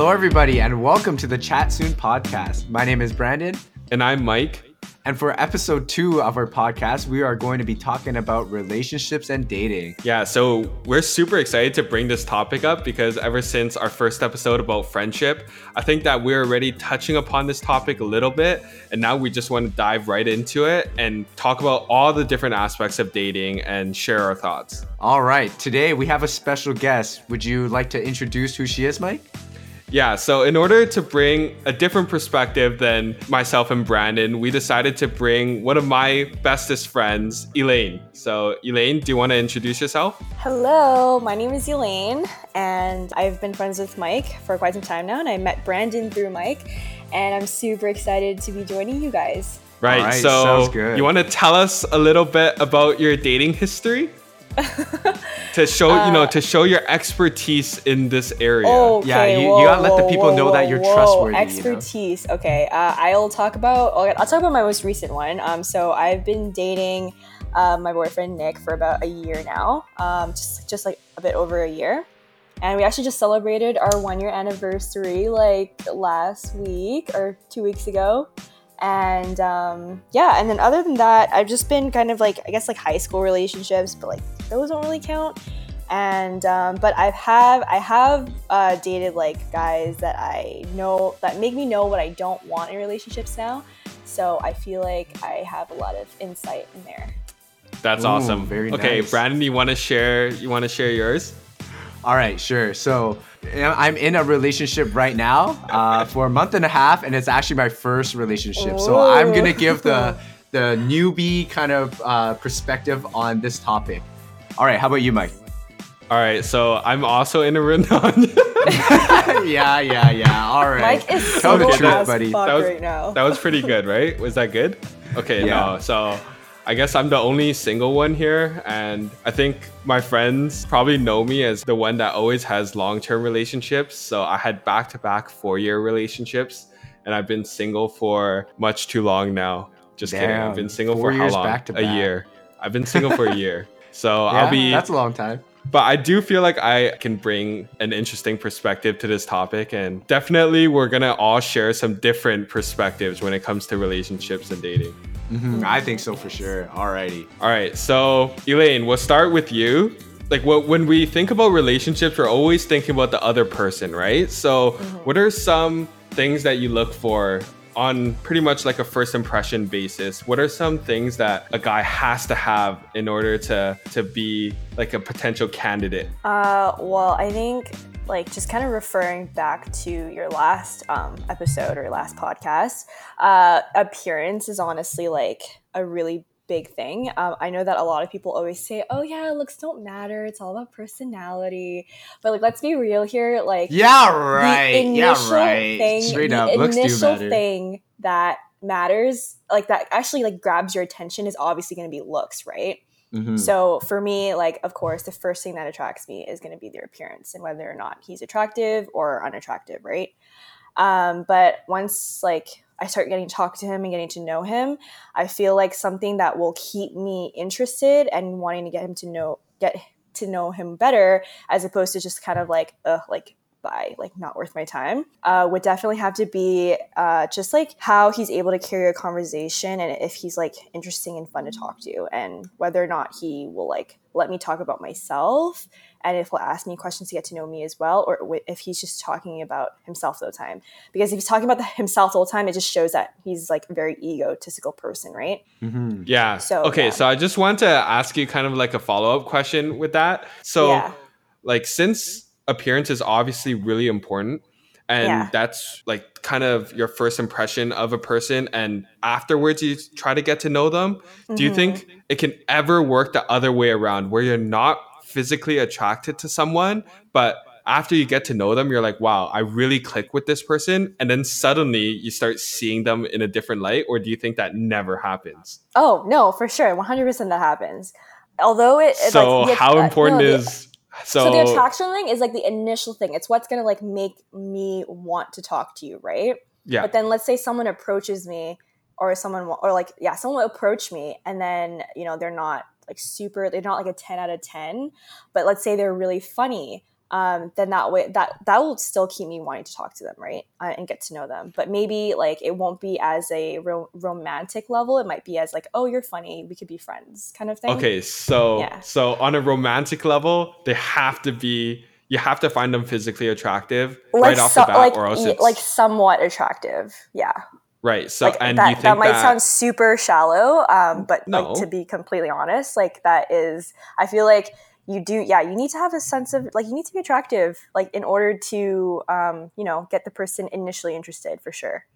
Hello, everybody, and welcome to the Chat Soon podcast. My name is Brandon. And I'm Mike. And for episode two of our podcast, we are going to be talking about relationships and dating. Yeah, so we're super excited to bring this topic up because ever since our first episode about friendship, I think that we're already touching upon this topic a little bit. And now we just want to dive right into it and talk about all the different aspects of dating and share our thoughts. All right, today we have a special guest. Would you like to introduce who she is, Mike? Yeah, so in order to bring a different perspective than myself and Brandon, we decided to bring one of my bestest friends, Elaine. So, Elaine, do you want to introduce yourself? Hello, my name is Elaine, and I've been friends with Mike for quite some time now, and I met Brandon through Mike, and I'm super excited to be joining you guys. Right, right so you want to tell us a little bit about your dating history? To show uh, you know uh, to show your expertise in this area. Okay, yeah, you, whoa, you gotta let the people whoa, know that you're whoa, trustworthy. Expertise. You know? Okay, uh, I'll talk about. I'll talk about my most recent one. Um, so I've been dating uh, my boyfriend Nick for about a year now. Um, just just like a bit over a year. And we actually just celebrated our one year anniversary like last week or two weeks ago and um, yeah and then other than that i've just been kind of like i guess like high school relationships but like those don't really count. And um, but i have i have uh, dated like guys that i know that make me know what i don't want in relationships now. So i feel like i have a lot of insight in there. That's Ooh, awesome. very okay nice. brandon you want to share you want to share yours? All right sure. So I'm in a relationship right now uh, for a month and a half, and it's actually my first relationship. So I'm gonna give the the newbie kind of uh, perspective on this topic. All right, how about you, Mike? All right, so I'm also in a Renan. yeah, yeah, yeah. All right. Mike is Tell the truth, buddy. That was, right now. that was pretty good, right? Was that good? Okay, yeah. no. So I guess I'm the only single one here, and I think my friends probably know me as the one that always has long term relationships. So I had back to back four year relationships, and I've been single for much too long now. Just Damn, kidding. I've been single for how long? Back to back. A year. I've been single for a year. So yeah, I'll be. That's a long time. But I do feel like I can bring an interesting perspective to this topic. And definitely, we're going to all share some different perspectives when it comes to relationships and dating. Mm-hmm. I think so for sure. Alrighty. All right. So, Elaine, we'll start with you. Like, what, when we think about relationships, we're always thinking about the other person, right? So, mm-hmm. what are some things that you look for on pretty much like a first impression basis what are some things that a guy has to have in order to to be like a potential candidate? Uh well i think like just kind of referring back to your last um, episode or last podcast, uh, appearance is honestly like a really big thing. Um, I know that a lot of people always say, "Oh yeah, looks don't matter. It's all about personality." But like, let's be real here. Like, yeah, right. yeah, right. Thing, Straight up, the initial thing that matters, like that actually like grabs your attention, is obviously going to be looks, right? Mm-hmm. So for me, like, of course, the first thing that attracts me is going to be their appearance and whether or not he's attractive or unattractive, right? Um, but once like I start getting to talk to him and getting to know him, I feel like something that will keep me interested and wanting to get him to know get to know him better, as opposed to just kind of like, uh, like by like not worth my time uh, would definitely have to be uh, just like how he's able to carry a conversation and if he's like interesting and fun to talk to and whether or not he will like let me talk about myself and if he'll ask me questions to get to know me as well or if he's just talking about himself the whole time because if he's talking about the, himself all the time it just shows that he's like a very egotistical person right mm-hmm. yeah so okay yeah. so i just want to ask you kind of like a follow-up question with that so yeah. like since appearance is obviously really important and yeah. that's like kind of your first impression of a person and afterwards you try to get to know them mm-hmm. do you think mm-hmm. it can ever work the other way around where you're not physically attracted to someone but after you get to know them you're like wow i really click with this person and then suddenly you start seeing them in a different light or do you think that never happens oh no for sure 100% that happens although it so like, how important no, is so, so the attraction thing is like the initial thing. It's what's gonna like make me want to talk to you, right? Yeah. But then let's say someone approaches me, or someone, or like yeah, someone will approach me, and then you know they're not like super, they're not like a ten out of ten, but let's say they're really funny. Um, then that way that that will still keep me wanting to talk to them, right, uh, and get to know them. But maybe like it won't be as a ro- romantic level. It might be as like, oh, you're funny, we could be friends, kind of thing. Okay, so yeah. so on a romantic level, they have to be. You have to find them physically attractive like right off so, the bat, like, or else it's like somewhat attractive. Yeah. Right. So, like, and that, you think that might that... sound super shallow, um, but no. like to be completely honest, like that is, I feel like you do yeah you need to have a sense of like you need to be attractive like in order to um, you know get the person initially interested for sure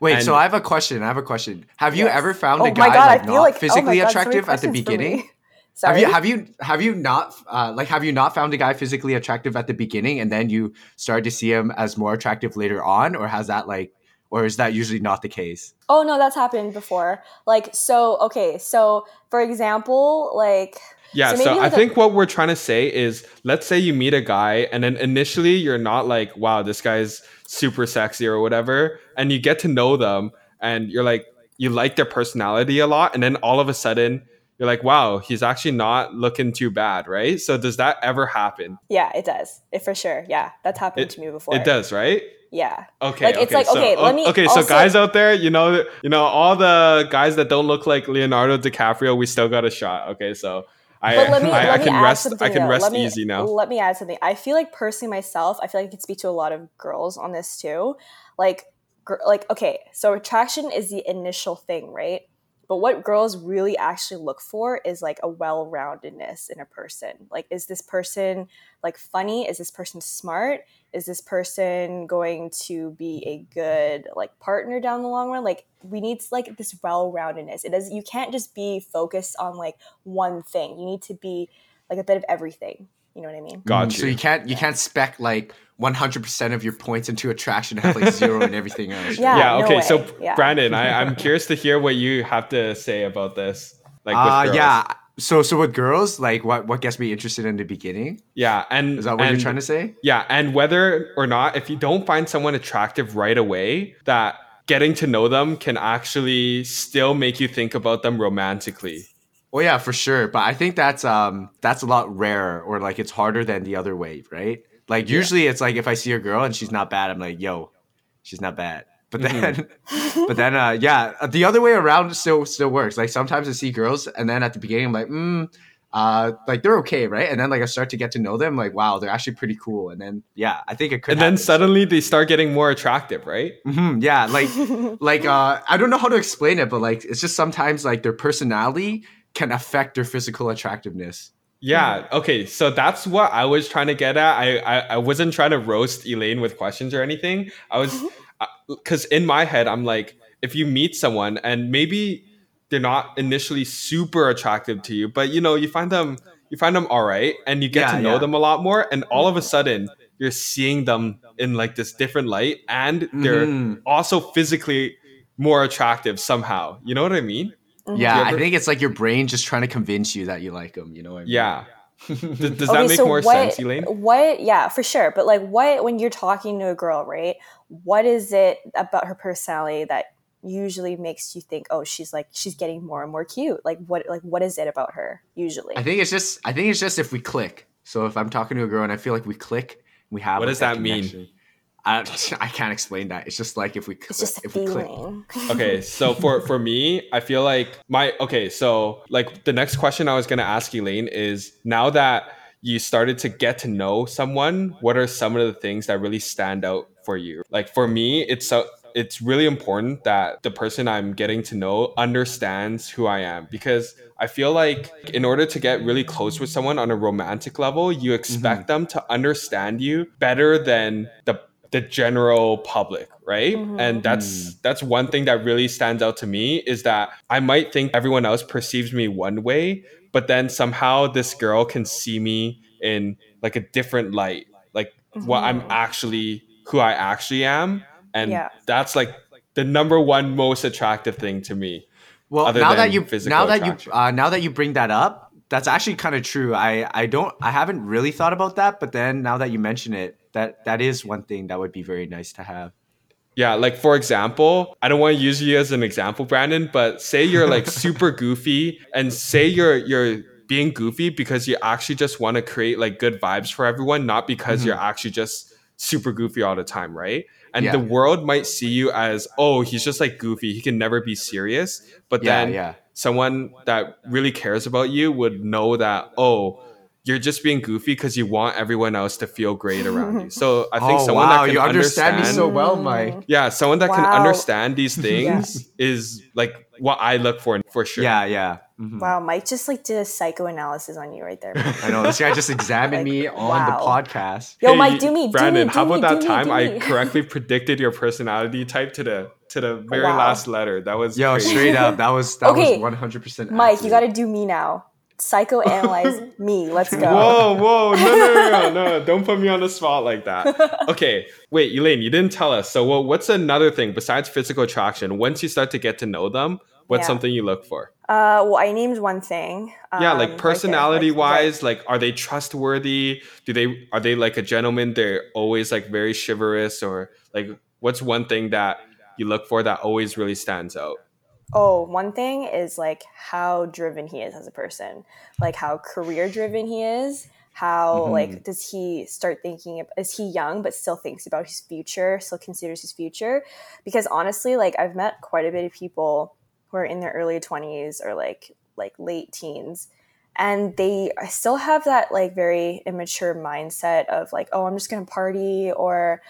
wait and so i have a question i have a question have you ever found oh a guy God, like not like, oh physically oh God, attractive at the beginning Sorry. Have you have you have you not uh, like have you not found a guy physically attractive at the beginning and then you started to see him as more attractive later on or has that like or is that usually not the case? Oh no, that's happened before. Like so okay, so for example, like yeah, so, so I think what we're trying to say is let's say you meet a guy and then initially you're not like, wow, this guy's super sexy or whatever, and you get to know them and you're like you like their personality a lot and then all of a sudden you're like, wow, he's actually not looking too bad, right? So does that ever happen? Yeah, it does. It for sure. Yeah, that's happened it, to me before. It does, right? Yeah. Okay. Like okay, it's like so, okay, let me. Okay, also, so guys out there, you know, you know, all the guys that don't look like Leonardo DiCaprio, we still got a shot. Okay, so I, but let me, I, let I can rest. I can rest me, easy now. Let me add something. I feel like personally myself, I feel like I can speak to a lot of girls on this too. Like, gr- like okay, so attraction is the initial thing, right? But what girls really actually look for is like a well-roundedness in a person. Like, is this person like funny? Is this person smart? Is this person going to be a good like partner down the long run? Like, we need like this well-roundedness. It is you can't just be focused on like one thing. You need to be like a bit of everything. You know what I mean? Gotcha. Mm-hmm. So you can't you can't spec like 100% of your points into attraction and have like zero and everything else. Yeah. yeah okay. No so yeah. Brandon, I, I'm curious to hear what you have to say about this. Like, uh, yeah. So, so with girls, like, what what gets me interested in the beginning? Yeah, and is that what and, you're trying to say? Yeah, and whether or not, if you don't find someone attractive right away, that getting to know them can actually still make you think about them romantically. Oh yeah, for sure. But I think that's um that's a lot rarer, or like it's harder than the other way, right? Like usually yeah. it's like if I see a girl and she's not bad, I'm like, yo, she's not bad. But mm-hmm. then, mm-hmm. but then, uh, yeah, the other way around still still works. Like sometimes I see girls, and then at the beginning, I'm like, mm, uh, like they're okay, right? And then like I start to get to know them, like wow, they're actually pretty cool. And then yeah, I think it could. And happen. then suddenly they start getting more attractive, right? Mm-hmm, yeah, like like uh, I don't know how to explain it, but like it's just sometimes like their personality can affect their physical attractiveness. Yeah. Okay. So that's what I was trying to get at. I I, I wasn't trying to roast Elaine with questions or anything. I was because uh, in my head I'm like, if you meet someone and maybe they're not initially super attractive to you, but you know you find them you find them all right, and you get yeah, to know yeah. them a lot more, and all of a sudden you're seeing them in like this different light, and they're mm-hmm. also physically more attractive somehow. You know what I mean? Mm-hmm. Yeah, ever- I think it's like your brain just trying to convince you that you like them. You know what I mean? Yeah. does, does okay, that make so more what, sense, Elaine? What? Yeah, for sure. But like, what when you're talking to a girl, right? What is it about her personality that usually makes you think, oh, she's like she's getting more and more cute? Like, what? Like, what is it about her usually? I think it's just. I think it's just if we click. So if I'm talking to a girl and I feel like we click, we have. What does that, that mean? I, I can't explain that. It's just like if we it's just if feeling. we click. okay, so for for me, I feel like my okay, so like the next question I was gonna ask Elaine is now that you started to get to know someone, what are some of the things that really stand out for you? Like for me, it's so it's really important that the person I'm getting to know understands who I am because I feel like in order to get really close with someone on a romantic level, you expect mm-hmm. them to understand you better than the the general public right mm-hmm. and that's mm. that's one thing that really stands out to me is that i might think everyone else perceives me one way but then somehow this girl can see me in like a different light like mm-hmm. what i'm mm-hmm. actually who i actually am and yeah. that's like the number one most attractive thing to me well now that you now that attraction. you uh, now that you bring that up that's actually kind of true i i don't i haven't really thought about that but then now that you mention it that that is one thing that would be very nice to have. Yeah, like for example, I don't want to use you as an example, Brandon, but say you're like super goofy and say you're you're being goofy because you actually just want to create like good vibes for everyone, not because mm-hmm. you're actually just super goofy all the time, right? And yeah. the world might see you as, oh, he's just like goofy. He can never be serious. But yeah, then yeah. someone that really cares about you would know that, oh, you're just being goofy because you want everyone else to feel great around you. So I think oh, someone wow. that can you understand, understand me so well, Mike. Yeah, someone that wow. can understand these things yeah. is like what I look for for sure. Yeah, yeah. Mm-hmm. Wow, Mike just like did a psychoanalysis on you right there. I know this guy just examined like, me on wow. the podcast. Yo, hey, Mike, do me, Brandon. Do me, how about me, that time I correctly predicted your personality type to the to the very wow. last letter? That was yo crazy. straight up. That was that okay. was one hundred percent. Mike, you got to do me now. Psychoanalyze me. Let's go. Whoa, whoa, no, no, no, no, no! Don't put me on the spot like that. Okay, wait, Elaine, you didn't tell us. So, well, what's another thing besides physical attraction? Once you start to get to know them, what's yeah. something you look for? Uh, well, I named one thing. Um, yeah, like personality right wise, right. like are they trustworthy? Do they are they like a gentleman? They're always like very chivalrous, or like what's one thing that you look for that always really stands out? Oh, one thing is like how driven he is as a person, like how career driven he is. How mm-hmm. like does he start thinking? Is he young but still thinks about his future? Still considers his future? Because honestly, like I've met quite a bit of people who are in their early 20s or like like late teens and they still have that like very immature mindset of like oh i'm just gonna party or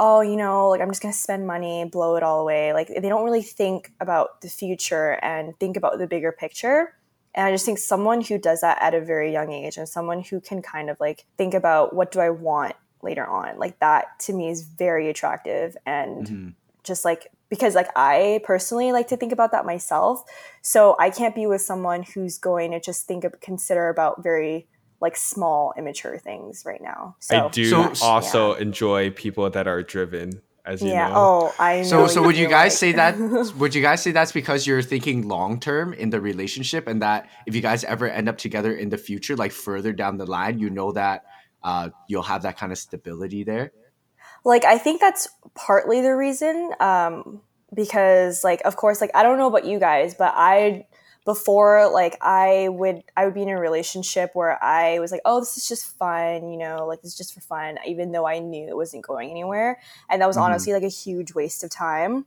oh you know like i'm just gonna spend money blow it all away like they don't really think about the future and think about the bigger picture and i just think someone who does that at a very young age and someone who can kind of like think about what do i want later on like that to me is very attractive and mm-hmm. just like because like I personally like to think about that myself. So I can't be with someone who's going to just think of consider about very like small immature things right now. So I do so, also yeah. enjoy people that are driven as you yeah. know. Oh, I know. So so would you guys like... say that would you guys say that's because you're thinking long term in the relationship and that if you guys ever end up together in the future like further down the line, you know that uh, you'll have that kind of stability there? like i think that's partly the reason um, because like of course like i don't know about you guys but i before like i would i would be in a relationship where i was like oh this is just fun you know like this is just for fun even though i knew it wasn't going anywhere and that was mm-hmm. honestly like a huge waste of time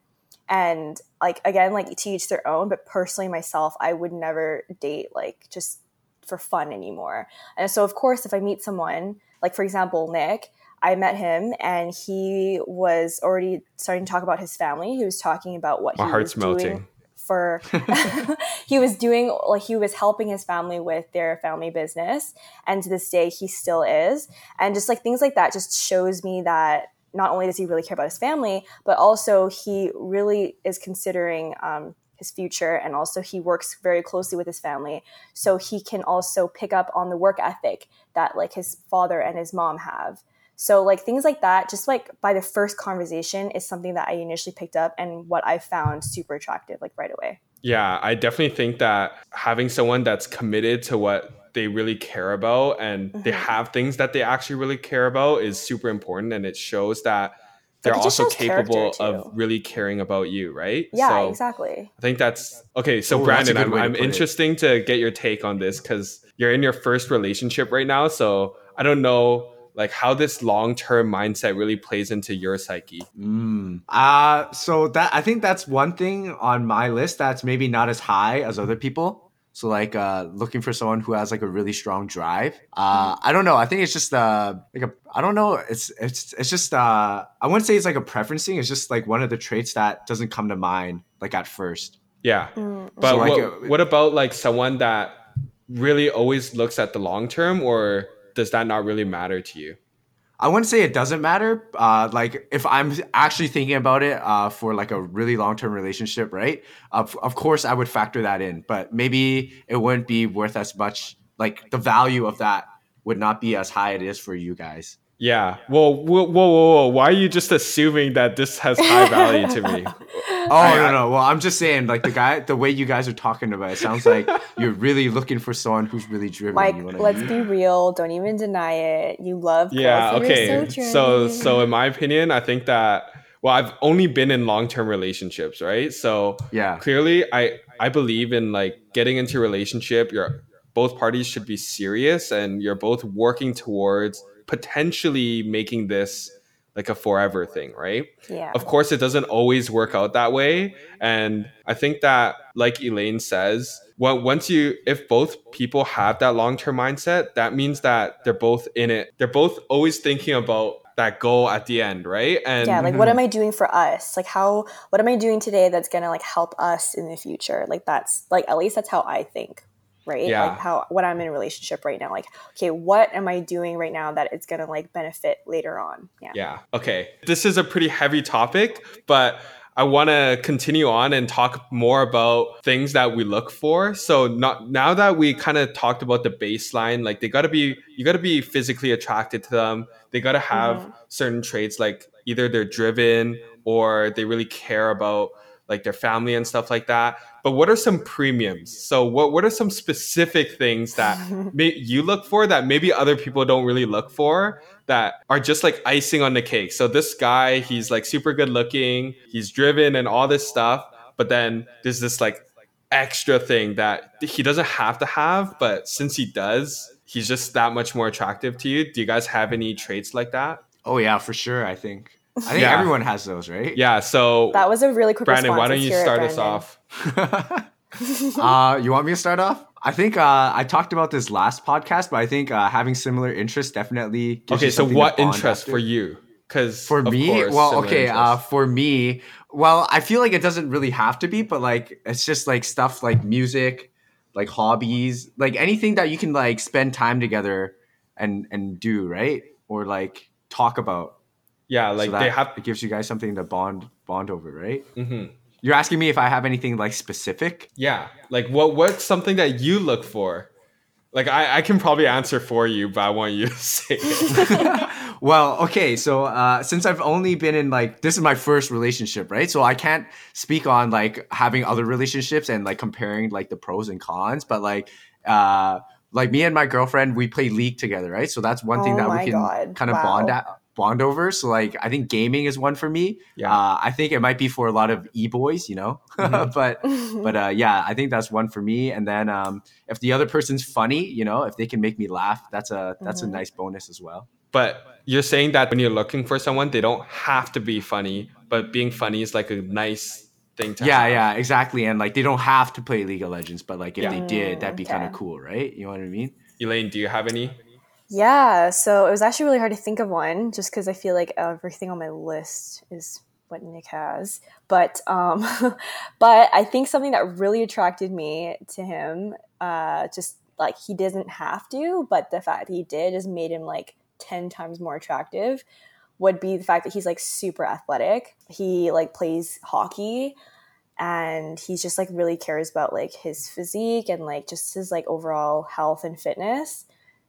and like again like to each their own but personally myself i would never date like just for fun anymore and so of course if i meet someone like for example nick I met him and he was already starting to talk about his family. He was talking about what My he heart's melting. doing for he was doing like he was helping his family with their family business and to this day he still is. And just like things like that just shows me that not only does he really care about his family, but also he really is considering um, his future and also he works very closely with his family so he can also pick up on the work ethic that like his father and his mom have so like things like that, just like by the first conversation is something that I initially picked up and what I found super attractive like right away. Yeah, I definitely think that having someone that's committed to what they really care about and mm-hmm. they have things that they actually really care about is super important and it shows that they're also capable of really caring about you, right? Yeah, so exactly. I think that's okay. So Ooh, Brandon, I'm, I'm interesting it. to get your take on this because you're in your first relationship right now. So I don't know like how this long-term mindset really plays into your psyche? Mm. uh so that i think that's one thing on my list that's maybe not as high as other people. So like uh looking for someone who has like a really strong drive. Uh i don't know. I think it's just uh like a i don't know. It's it's it's just uh i wouldn't say it's like a preference thing it's just like one of the traits that doesn't come to mind like at first. Yeah. Mm. but so, like, what, uh, what about like someone that really always looks at the long term or does that not really matter to you? I wouldn't say it doesn't matter. Uh, like if I'm actually thinking about it uh, for like a really long term relationship, right? Of, of course, I would factor that in, but maybe it wouldn't be worth as much. Like the value of that would not be as high it is for you guys. Yeah. Well, whoa, whoa, whoa, whoa. Why are you just assuming that this has high value to me? oh no, no. Well, I'm just saying, like the guy, the way you guys are talking about it, sounds like you're really looking for someone who's really driven. Like, you know let's I mean? be real. Don't even deny it. You love. Yeah. Okay. So, so, so in my opinion, I think that. Well, I've only been in long-term relationships, right? So yeah, clearly, I I believe in like getting into a relationship. You're both parties should be serious and you're both working towards potentially making this like a forever thing, right? Yeah. Of course, it doesn't always work out that way. And I think that, like Elaine says, well, once you, if both people have that long term mindset, that means that they're both in it. They're both always thinking about that goal at the end, right? And yeah, like what mm-hmm. am I doing for us? Like how what am I doing today that's gonna like help us in the future? Like that's like at least that's how I think right yeah. like how what i'm in a relationship right now like okay what am i doing right now that it's gonna like benefit later on yeah yeah okay this is a pretty heavy topic but I want to continue on and talk more about things that we look for. So not now that we kind of talked about the baseline, like they got to be you got to be physically attracted to them. They got to have mm-hmm. certain traits like either they're driven or they really care about like their family and stuff like that but what are some premiums? So what what are some specific things that may, you look for that maybe other people don't really look for that are just like icing on the cake? So this guy, he's like super good looking, he's driven and all this stuff, but then there's this like extra thing that he doesn't have to have, but since he does, he's just that much more attractive to you. Do you guys have any traits like that? Oh yeah, for sure, I think. I think yeah. everyone has those, right? Yeah. So that was a really quick. Brandon, response. why don't you start us off? uh, you want me to start off? I think uh, I talked about this last podcast, but I think uh, having similar interests definitely. okay, so what interest for you? Because for me, course, well, okay, uh, for me, well, I feel like it doesn't really have to be, but like it's just like stuff like music, like hobbies, like anything that you can like spend time together and and do, right? Or like talk about. Yeah, like so they have. It gives you guys something to bond bond over, right? Mm-hmm. You're asking me if I have anything like specific? Yeah. Like what what's something that you look for? Like I, I can probably answer for you, but I want you to say it. well, okay, so uh, since I've only been in like this is my first relationship, right? So I can't speak on like having other relationships and like comparing like the pros and cons, but like uh like me and my girlfriend, we play League together, right? So that's one thing oh that we can God. kind of wow. bond at bond over. So like I think gaming is one for me. Yeah. Uh, I think it might be for a lot of e boys, you know. Mm-hmm. but but uh, yeah, I think that's one for me. And then um, if the other person's funny, you know, if they can make me laugh, that's a that's mm-hmm. a nice bonus as well. But you're saying that when you're looking for someone, they don't have to be funny, but being funny is like a nice thing to yeah have. yeah exactly and like they don't have to play league of legends but like if yeah. they did that'd be okay. kind of cool right you know what i mean elaine do you have any yeah, so it was actually really hard to think of one just because I feel like everything on my list is what Nick has. But um, but I think something that really attracted me to him, uh, just like he doesn't have to, but the fact that he did just made him like ten times more attractive. Would be the fact that he's like super athletic. He like plays hockey and he's just like really cares about like his physique and like just his like overall health and fitness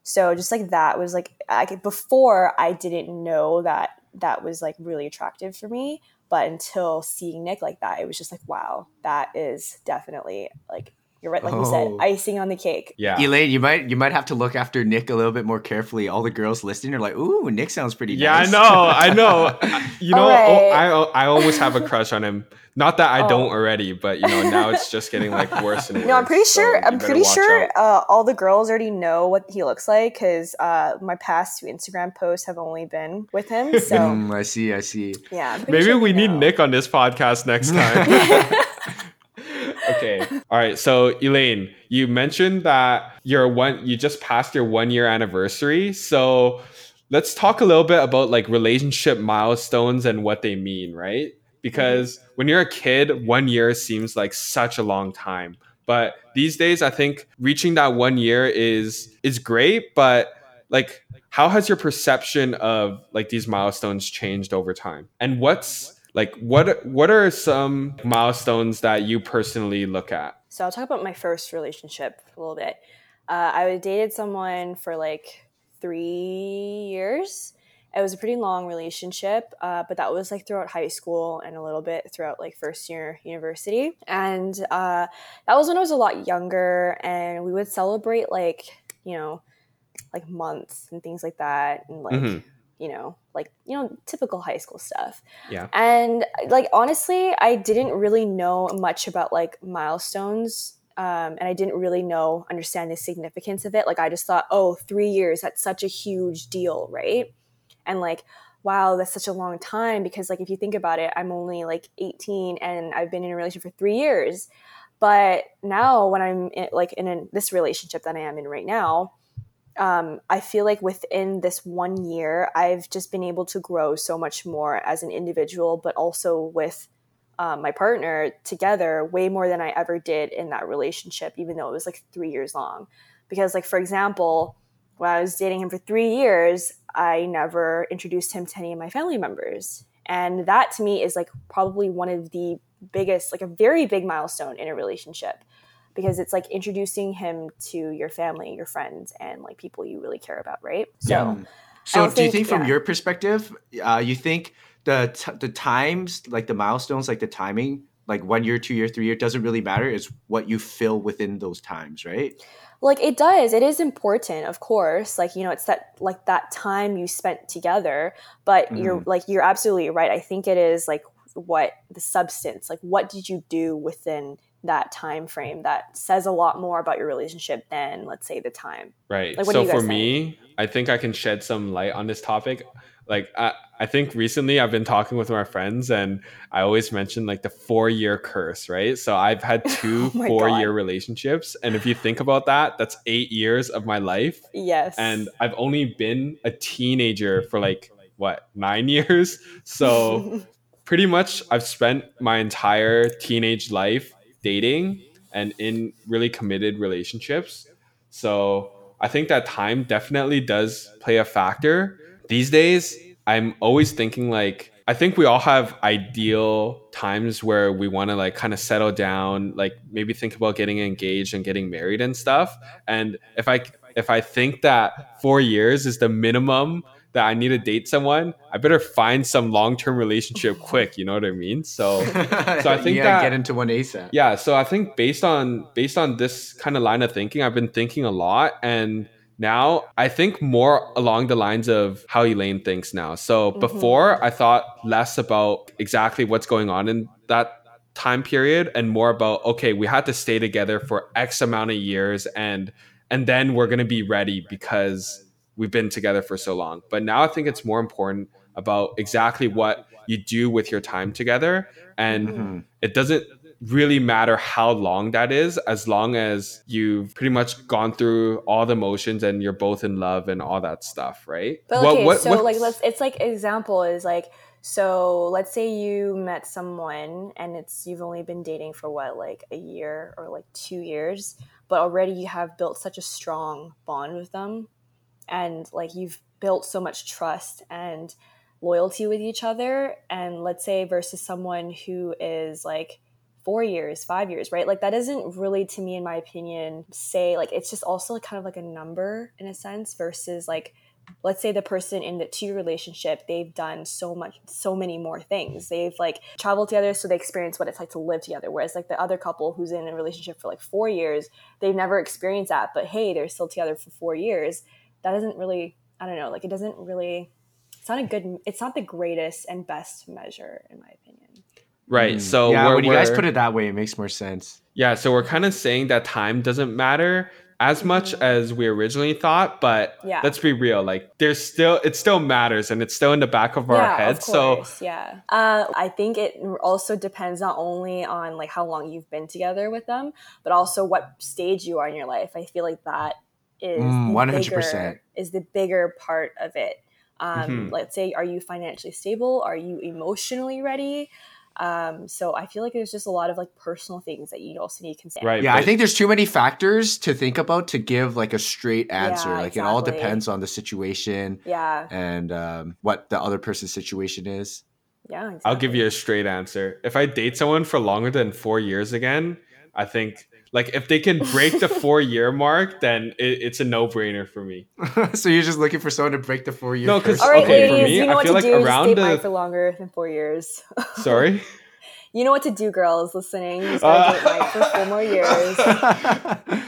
so just like that was like I, before I didn't know that that was like really attractive for me, but until seeing Nick like that, it was just like wow, that is definitely like you're right, like oh. you said, oh. icing on the cake. Yeah, Elaine, you might you might have to look after Nick a little bit more carefully. All the girls listening are like, "Ooh, Nick sounds pretty yeah, nice." I know, I know. You know, right. I I always have a crush on him. Not that I oh. don't already, but you know, now it's just getting like worse and worse. No, I'm pretty sure. So I'm pretty sure uh, all the girls already know what he looks like because uh, my past two Instagram posts have only been with him. So mm, I see, I see. Yeah, maybe sure we need Nick on this podcast next time. Okay. All right. So Elaine, you mentioned that you're one. You just passed your one year anniversary. So let's talk a little bit about like relationship milestones and what they mean, right? because when you're a kid, one year seems like such a long time. But these days, I think reaching that one year is is great. But like, how has your perception of like these milestones changed over time? And what's like what what are some milestones that you personally look at? So I'll talk about my first relationship a little bit. Uh, I dated someone for like three years it was a pretty long relationship, uh, but that was like throughout high school and a little bit throughout like first year university. And uh, that was when I was a lot younger, and we would celebrate like you know like months and things like that, and like. Mm-hmm you know, like, you know, typical high school stuff. Yeah. And like, honestly, I didn't really know much about like milestones Um, and I didn't really know, understand the significance of it. Like I just thought, oh, three years, that's such a huge deal, right? And like, wow, that's such a long time because like if you think about it, I'm only like 18 and I've been in a relationship for three years. But now when I'm in, like in this relationship that I am in right now, um, I feel like within this one year, I've just been able to grow so much more as an individual, but also with um, my partner together way more than I ever did in that relationship, even though it was like three years long. Because, like, for example, when I was dating him for three years, I never introduced him to any of my family members. And that to me is like probably one of the biggest, like a very big milestone in a relationship because it's like introducing him to your family, your friends, and like people you really care about, right? So, yeah. so do think, you think from yeah. your perspective, uh, you think the t- the times, like the milestones, like the timing, like one year, two year, three year, doesn't really matter. It's what you fill within those times, right? Like it does. It is important, of course. Like you know, it's that like that time you spent together. But mm-hmm. you're like you're absolutely right. I think it is like what the substance like what did you do within that time frame that says a lot more about your relationship than let's say the time. Right. Like, so for think? me i think i can shed some light on this topic. Like I, I think recently i've been talking with my friends and i always mention like the four year curse right? So i've had two oh four God. year relationships. And if you think about that that's eight years of my life. Yes. And i've only been a teenager for like what nine years? So pretty much i've spent my entire teenage life dating and in really committed relationships. So I think that time definitely does play a factor. These days, I'm always thinking like, I think we all have ideal times where we want to like kind of settle down, like maybe think about getting engaged and getting married and stuff. And if I if I think that 4 years is the minimum that I need to date someone, I better find some long term relationship quick. You know what I mean? So, so I think that get into one ASAP. Yeah. So I think based on based on this kind of line of thinking, I've been thinking a lot, and now I think more along the lines of how Elaine thinks now. So mm-hmm. before I thought less about exactly what's going on in that time period and more about okay, we had to stay together for X amount of years and and then we're gonna be ready because we've been together for so long. But now I think it's more important about exactly what you do with your time together. And mm-hmm. it doesn't really matter how long that is, as long as you've pretty much gone through all the motions and you're both in love and all that stuff, right? But okay, what, what, so like let's it's like example is like so let's say you met someone and it's you've only been dating for what like a year or like two years, but already you have built such a strong bond with them and like you've built so much trust and loyalty with each other and let's say versus someone who is like four years five years right? Like that doesn't really to me in my opinion say like it's just also kind of like a number in a sense versus like let's say the person in the two relationship they've done so much so many more things. They've like traveled together so they experience what it's like to live together whereas like the other couple who's in a relationship for like four years they've never experienced that but hey they're still together for four years that doesn't really i don't know like it doesn't really it's not a good it's not the greatest and best measure in my opinion right mm. so yeah when you guys put it that way it makes more sense yeah so we're kind of saying that time doesn't matter as much mm-hmm. as we originally thought but yeah. let's be real like there's still it still matters and it's still in the back of our yeah, heads so yeah uh, i think it also depends not only on like how long you've been together with them but also what stage you are in your life i feel like that is mm, 100%. Bigger, is the bigger part of it. Um, mm-hmm. Let's say, are you financially stable? Are you emotionally ready? Um, so I feel like there's just a lot of like personal things that you also need to consider. Right. Yeah, I think there's too many factors to think about to give like a straight answer. Yeah, like exactly. it all depends on the situation. Yeah. And um, what the other person's situation is. Yeah. Exactly. I'll give you a straight answer. If I date someone for longer than four years again, I think like if they can break the four year mark, then it, it's a no brainer for me. so you're just looking for someone to break the four year. No, because okay, ladies, for me, you know I feel like do. around the for longer than four years. Sorry. You know what to do, girls listening. You uh, date Mike for four more years.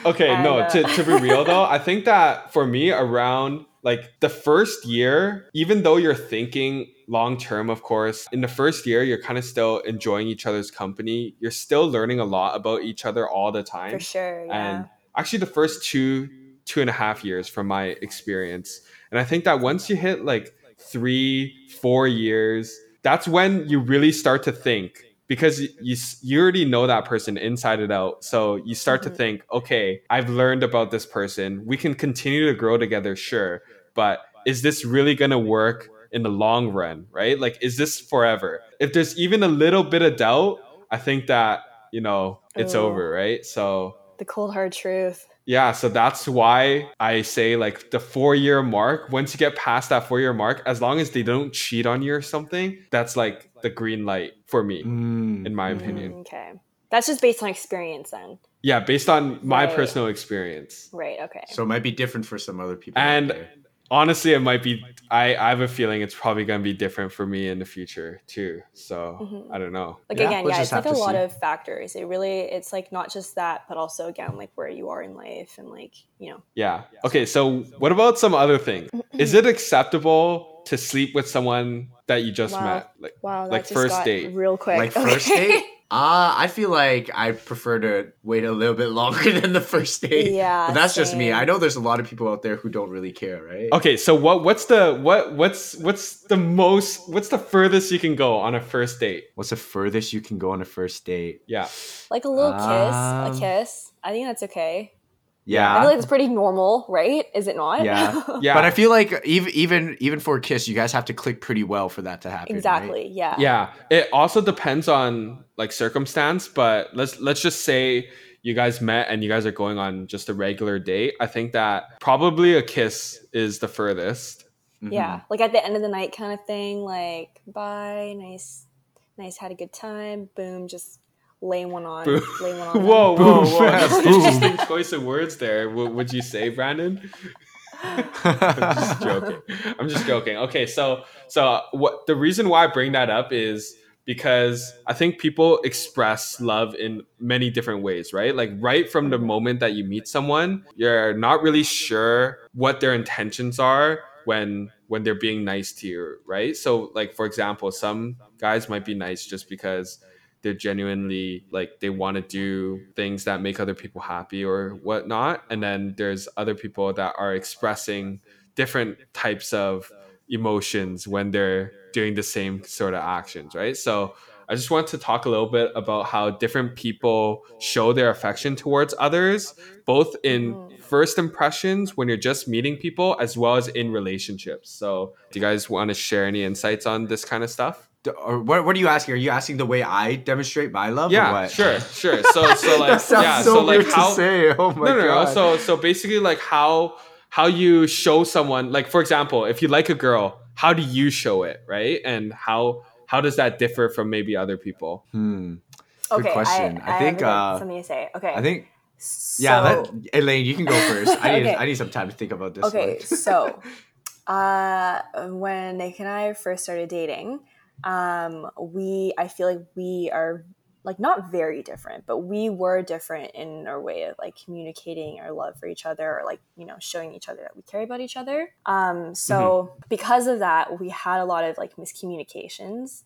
okay, and, no. Uh, to to be real though, I think that for me, around like the first year, even though you're thinking long term, of course, in the first year, you're kind of still enjoying each other's company. You're still learning a lot about each other all the time. For sure. Yeah. And actually, the first two, two and a half years from my experience. And I think that once you hit like three, four years, that's when you really start to think because you you already know that person inside and out. So you start mm-hmm. to think, okay, I've learned about this person. We can continue to grow together, sure, but is this really going to work in the long run, right? Like is this forever? If there's even a little bit of doubt, I think that, you know, it's Ooh. over, right? So the cold hard truth. Yeah, so that's why I say like the four year mark, once you get past that four year mark, as long as they don't cheat on you or something, that's like the green light for me, mm. in my opinion. Mm, okay. That's just based on experience then. Yeah, based on my right. personal experience. Right, okay. So it might be different for some other people. And honestly it might be I, I have a feeling it's probably going to be different for me in the future too so mm-hmm. i don't know. Like yeah, again we'll yeah it's like a lot see. of factors. It really it's like not just that but also again like where you are in life and like you know. Yeah. Okay so what about some other thing is it acceptable to sleep with someone that you just wow. met? Like wow like first date. real quick. Like first date Uh, I feel like I prefer to wait a little bit longer than the first date. Yeah, but that's same. just me. I know there's a lot of people out there who don't really care, right? Okay, so what what's the what what's what's the most what's the furthest you can go on a first date? What's the furthest you can go on a first date? Yeah, like a little kiss, a um, kiss. I think that's okay. Yeah, I feel like it's pretty normal, right? Is it not? Yeah, yeah. But I feel like even even even for a kiss, you guys have to click pretty well for that to happen. Exactly. Right? Yeah. Yeah. It also depends on like circumstance, but let's let's just say you guys met and you guys are going on just a regular date. I think that probably a kiss is the furthest. Mm-hmm. Yeah, like at the end of the night kind of thing. Like, bye, nice, nice, had a good time. Boom, just lay one on. Lay one on. whoa, whoa, whoa! That's interesting choice of words there. What would you say, Brandon? I'm just joking. I'm just joking. Okay, so so what the reason why I bring that up is because I think people express love in many different ways, right? Like right from the moment that you meet someone, you're not really sure what their intentions are when when they're being nice to you, right? So like for example, some guys might be nice just because they're genuinely like they want to do things that make other people happy or whatnot. And then there's other people that are expressing different types of emotions when they're doing the same sort of actions right? So i just want to talk a little bit about how different people show their affection towards others both in first impressions when you're just meeting people as well as in relationships. So do you guys want to share any insights on this kind of stuff or what, what are you asking? Are you asking the way I demonstrate my love? Yeah, sure, sure. So, so like, yeah, so, so like how? say. Oh my no, no, god. No, so, so basically, like how how you show someone, like for example, if you like a girl, how do you show it, right? And how how does that differ from maybe other people? Hmm. Good okay, question. I, I, I think uh, something to say. Okay. I think. So, yeah, let, Elaine, you can go first. I need okay. I need some time to think about this. Okay, so uh, when Nick and I first started dating, um, we I feel like we are like not very different, but we were different in our way of like communicating our love for each other or like, you know, showing each other that we care about each other. Um, so mm-hmm. because of that, we had a lot of like miscommunications.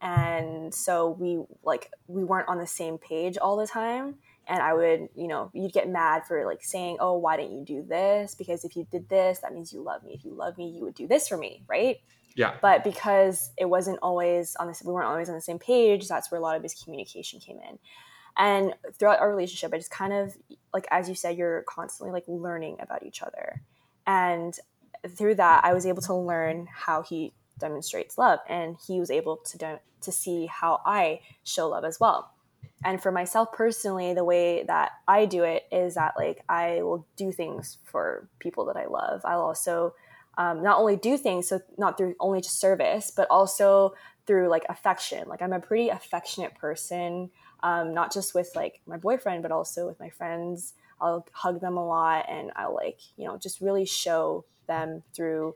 And so we like we weren't on the same page all the time. And I would, you know, you'd get mad for like saying, Oh, why didn't you do this? Because if you did this, that means you love me. If you love me, you would do this for me, right? Yeah. But because it wasn't always on this, we weren't always on the same page. That's where a lot of his communication came in. And throughout our relationship, I just kind of like as you said, you're constantly like learning about each other, and through that, I was able to learn how he demonstrates love, and he was able to de- to see how I show love as well. And for myself personally, the way that I do it is that like I will do things for people that I love. I'll also um, not only do things so not through only just service but also through like affection. Like i'm a pretty affectionate person um, not just with like my boyfriend but also with my friends. I'll hug them a lot and i'll like you know just really show them through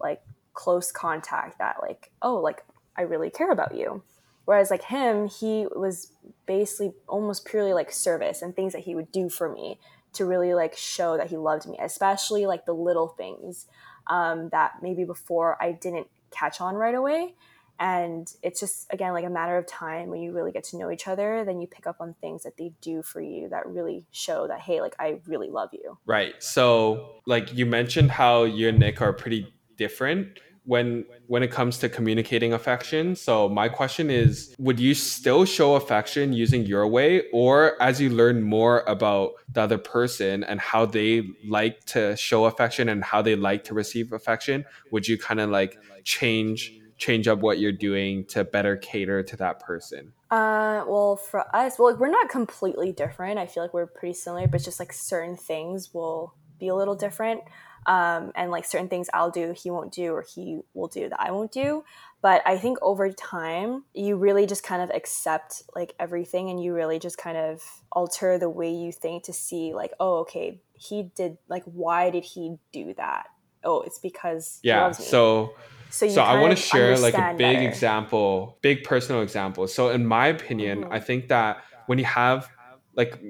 like close contact that like oh like i really care about you. Whereas like him he was basically almost purely like service and things that he would do for me to really like show that he loved me especially like the little things um, that maybe before I didn't catch on right away. And it's just, again, like a matter of time when you really get to know each other, then you pick up on things that they do for you that really show that, hey, like, I really love you. Right. So, like, you mentioned how you and Nick are pretty different when when it comes to communicating affection. So my question is would you still show affection using your way? Or as you learn more about the other person and how they like to show affection and how they like to receive affection would you kind of like change change up what you're doing to better cater to that person? Uh well for us well like, we're not completely different. I feel like we're pretty similar but just like certain things will be a little different um, and like certain things I'll do, he won't do, or he will do that I won't do. But I think over time, you really just kind of accept like everything and you really just kind of alter the way you think to see, like, oh, okay, he did, like, why did he do that? Oh, it's because yeah. So, so, so I want to share like a big better. example, big personal example. So, in my opinion, mm-hmm. I think that when you have like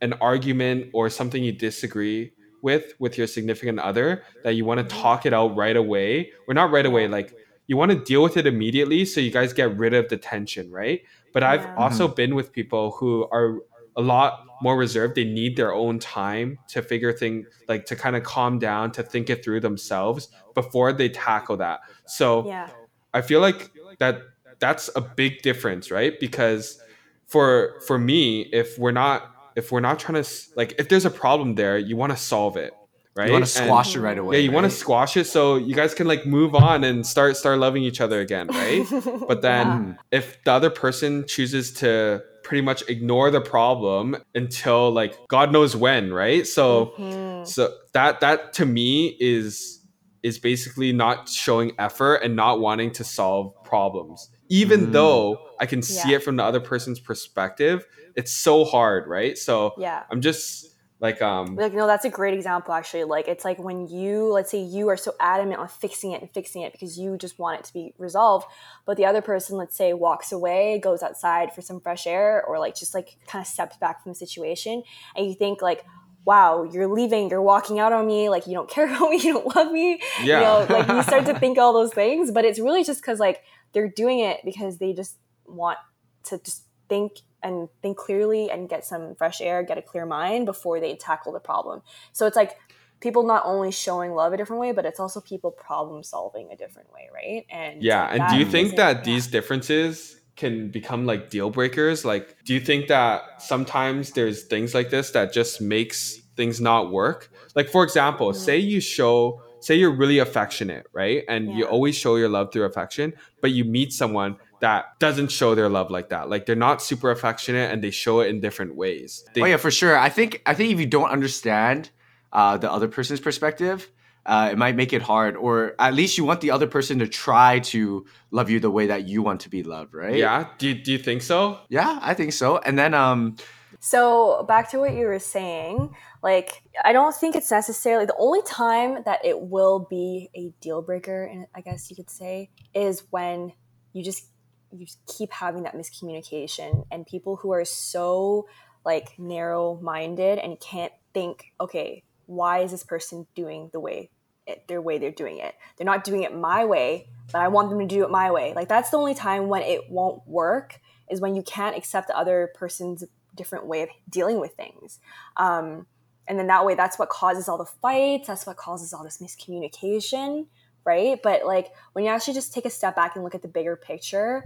an argument or something you disagree with with your significant other that you want to mm-hmm. talk it out right away or not right away like you want to deal with it immediately so you guys get rid of the tension right? But i've yeah. also mm-hmm. been with people who are a lot more reserved they need their own time to figure things like to kind of calm down to think it through themselves before they tackle that. So yeah. i feel like that that's a big difference right? Because for for me if we're not if we're not trying to like if there's a problem there, you want to solve it, right? You want to squash and, it right away. Yeah, you right? want to squash it so you guys can like move on and start start loving each other again, right? but then yeah. if the other person chooses to pretty much ignore the problem until like God knows when, right? So mm-hmm. so that that to me is is basically not showing effort and not wanting to solve problems. Even mm. though I can see yeah. it from the other person's perspective, it's so hard, right? So yeah, I'm just like um like no that's a great example actually like it's like when you let's say you are so adamant on fixing it and fixing it because you just want it to be resolved but the other person let's say walks away goes outside for some fresh air or like just like kind of steps back from the situation and you think like wow you're leaving you're walking out on me like you don't care about me you don't love me yeah. you know like you start to think all those things but it's really just because like they're doing it because they just want to just think and think clearly and get some fresh air, get a clear mind before they tackle the problem. So it's like people not only showing love a different way, but it's also people problem solving a different way, right? And yeah, and do you think that yeah. these differences can become like deal breakers? Like, do you think that sometimes there's things like this that just makes things not work? Like, for example, mm-hmm. say you show say you're really affectionate, right? And yeah. you always show your love through affection, but you meet someone that doesn't show their love like that. Like they're not super affectionate and they show it in different ways. They- oh yeah, for sure. I think I think if you don't understand uh, the other person's perspective, uh, it might make it hard, or at least you want the other person to try to love you the way that you want to be loved, right? Yeah. Do you, do you think so? Yeah, I think so. And then um. So back to what you were saying, like I don't think it's necessarily the only time that it will be a deal breaker, and I guess you could say, is when you just you keep having that miscommunication and people who are so like narrow minded and can't think okay why is this person doing the way it, their way they're doing it? They're not doing it my way but i want them to do it my way. Like that's the only time when it won't work is when you can't accept the other person's different way of dealing with things um, and then that way that's what causes all the fights that's what causes all this miscommunication right but like when you actually just take a step back and look at the bigger picture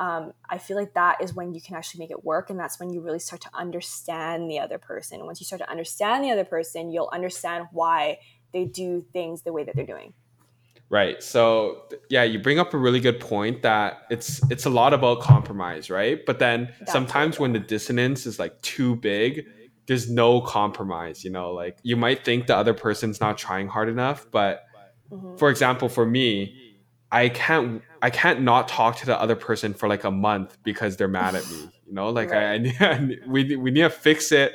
um, I feel like that is when you can actually make it work. And that's when you really start to understand the other person. Once you start to understand the other person, you'll understand why they do things the way that they're doing. Right. So yeah, you bring up a really good point that it's it's a lot about compromise, right? But then that's sometimes when the dissonance is like too big, there's no compromise, you know, like you might think the other person's not trying hard enough, but mm-hmm. for example, for me, I can't I can't not talk to the other person for like a month because they're mad at me. You know, like right. I, I need, we we need to fix it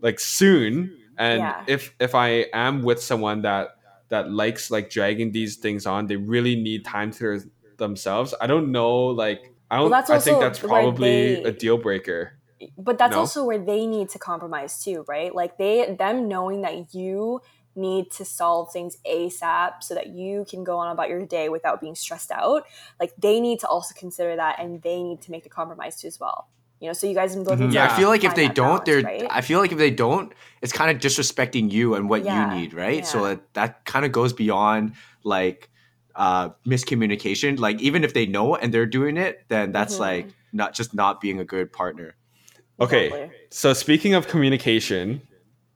like soon. And yeah. if if I am with someone that that likes like dragging these things on, they really need time to themselves. I don't know, like I don't. Well, I think that's probably they, a deal breaker. But that's also where they need to compromise too, right? Like they them knowing that you need to solve things ASAP so that you can go on about your day without being stressed out, like they need to also consider that and they need to make the compromise too as well. You know, so you guys both. Mm-hmm. Yeah, I feel like if they don't, balance, they're. Right? I feel like if they don't, it's kind of disrespecting you and what yeah, you need, right? Yeah. So that, that kind of goes beyond like uh miscommunication. Like even if they know and they're doing it, then that's mm-hmm. like not just not being a good partner. Okay, exactly. so speaking of communication,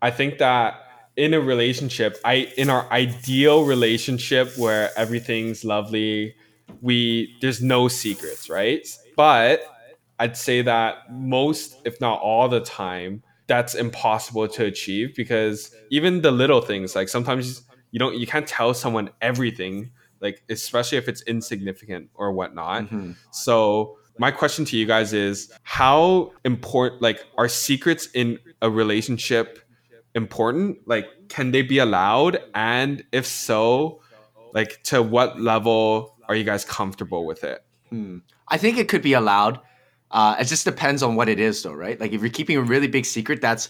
I think that in a relationship, I in our ideal relationship where everything's lovely, we there's no secrets, right? But I'd say that most, if not all the time, that's impossible to achieve because even the little things, like sometimes you don't you can't tell someone everything, like especially if it's insignificant or whatnot. Mm-hmm. So my question to you guys is how important like are secrets in a relationship important? Like, can they be allowed? And if so, like, to what level are you guys comfortable with it? Hmm. I think it could be allowed. Uh, it just depends on what it is, though, right? Like, if you're keeping a really big secret that's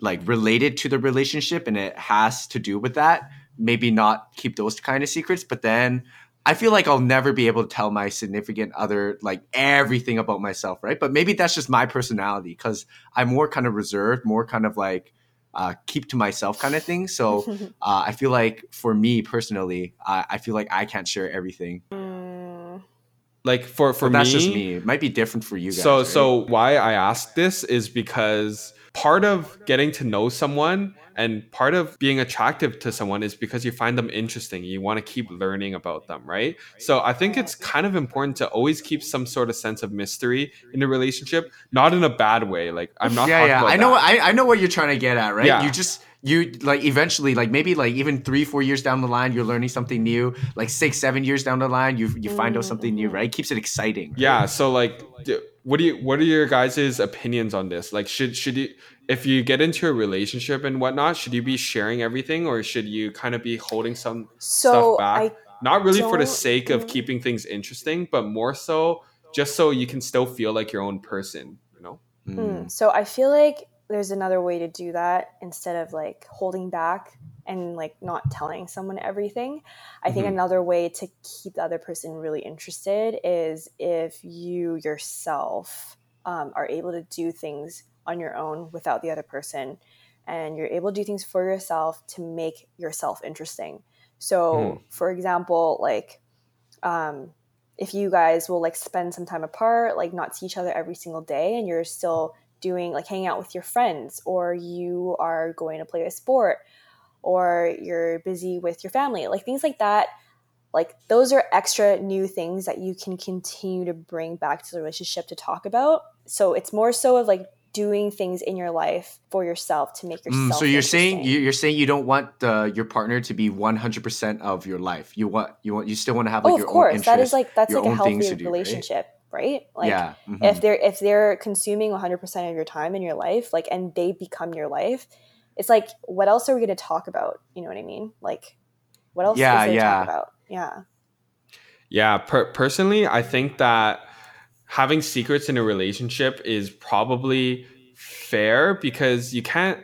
like related to the relationship and it has to do with that, maybe not keep those kind of secrets. But then I feel like I'll never be able to tell my significant other like everything about myself, right? But maybe that's just my personality because I'm more kind of reserved, more kind of like uh, keep to myself kind of thing. So uh, I feel like for me personally, I, I feel like I can't share everything. Mm. Like for for but me, that's just me. It might be different for you guys. So right? so why I asked this is because part of getting to know someone and part of being attractive to someone is because you find them interesting. You want to keep learning about them, right? So I think it's kind of important to always keep some sort of sense of mystery in a relationship, not in a bad way. Like I'm not. Yeah, yeah. I know. I, I know what you're trying to get at, right? Yeah. You just you like eventually like maybe like even three four years down the line you're learning something new like six seven years down the line you you find out something new mm-hmm. right keeps it exciting right? yeah so like what do you what are your guys' opinions on this like should should you if you get into a relationship and whatnot, should you be sharing everything or should you kind of be holding some so stuff back? I Not really for the sake of mm-hmm. keeping things interesting, but more so just so you can still feel like your own person, you know? Mm. So I feel like there's another way to do that instead of like holding back and like not telling someone everything. I think mm-hmm. another way to keep the other person really interested is if you yourself um, are able to do things on your own without the other person and you're able to do things for yourself to make yourself interesting so mm. for example like um, if you guys will like spend some time apart like not see each other every single day and you're still doing like hanging out with your friends or you are going to play a sport or you're busy with your family like things like that like those are extra new things that you can continue to bring back to the relationship to talk about so it's more so of like doing things in your life for yourself to make mm, yourself. Mm, so you're saying you're saying you don't want the, your partner to be 100 percent of your life. You want you want you still want to have like oh, your of course. Own that is like that's like a healthy do, relationship. Right? Right? Like yeah. Mm-hmm. if they're if they're consuming 100% of your time in your life, like and they become your life, it's like what else are we going to talk about? You know what I mean? Like what else yeah, yeah. talk about? Yeah. Yeah, per- personally, I think that having secrets in a relationship is probably fair because you can't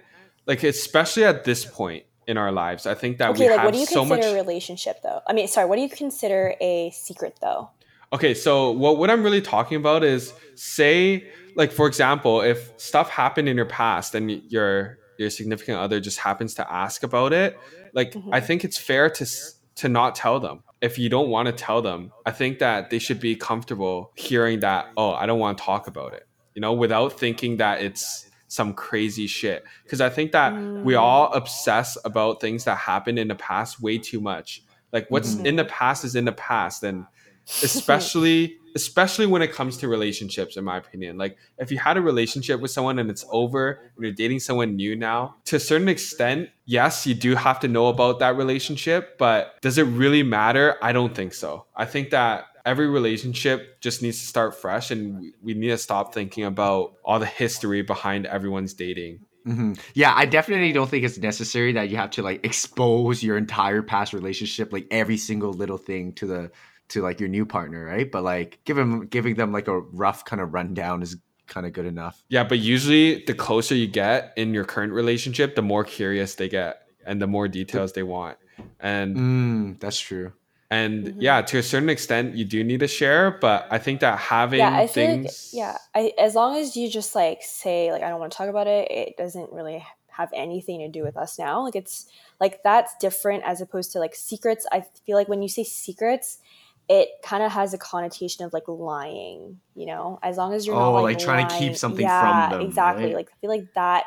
like especially at this point in our lives i think that okay, we like, have what do you so consider much... a relationship though i mean sorry what do you consider a secret though okay so what, what i'm really talking about is say like for example if stuff happened in your past and your your significant other just happens to ask about it like mm-hmm. i think it's fair to to not tell them if you don't want to tell them, I think that they should be comfortable hearing that, oh, I don't want to talk about it, you know, without thinking that it's some crazy shit. Because I think that mm. we all obsess about things that happened in the past way too much. Like what's mm-hmm. in the past is in the past. And especially especially when it comes to relationships in my opinion. Like if you had a relationship with someone and it's over and you're dating someone new now to a certain extent yes you do have to know about that relationship but does it really matter? I don't think so. I think that every relationship just needs to start fresh and we need to stop thinking about all the history behind everyone's dating. Mm-hmm. Yeah, I definitely don't think it's necessary that you have to like expose your entire past relationship, like every single little thing to the to like your new partner, right? But like give them giving them like a rough kind of rundown is kind of good enough. Yeah, but usually the closer you get in your current relationship, the more curious they get and the more details they want. And mm, that's true. And mm-hmm. yeah, to a certain extent, you do need to share, but I think that having yeah, I things, like, yeah, I, as long as you just like say like I don't want to talk about it, it doesn't really have anything to do with us now. Like it's like that's different as opposed to like secrets. I feel like when you say secrets, it kind of has a connotation of like lying, you know, as long as you're oh, not like, like trying lying, to keep something yeah, from them. Exactly. Right? Like I feel like that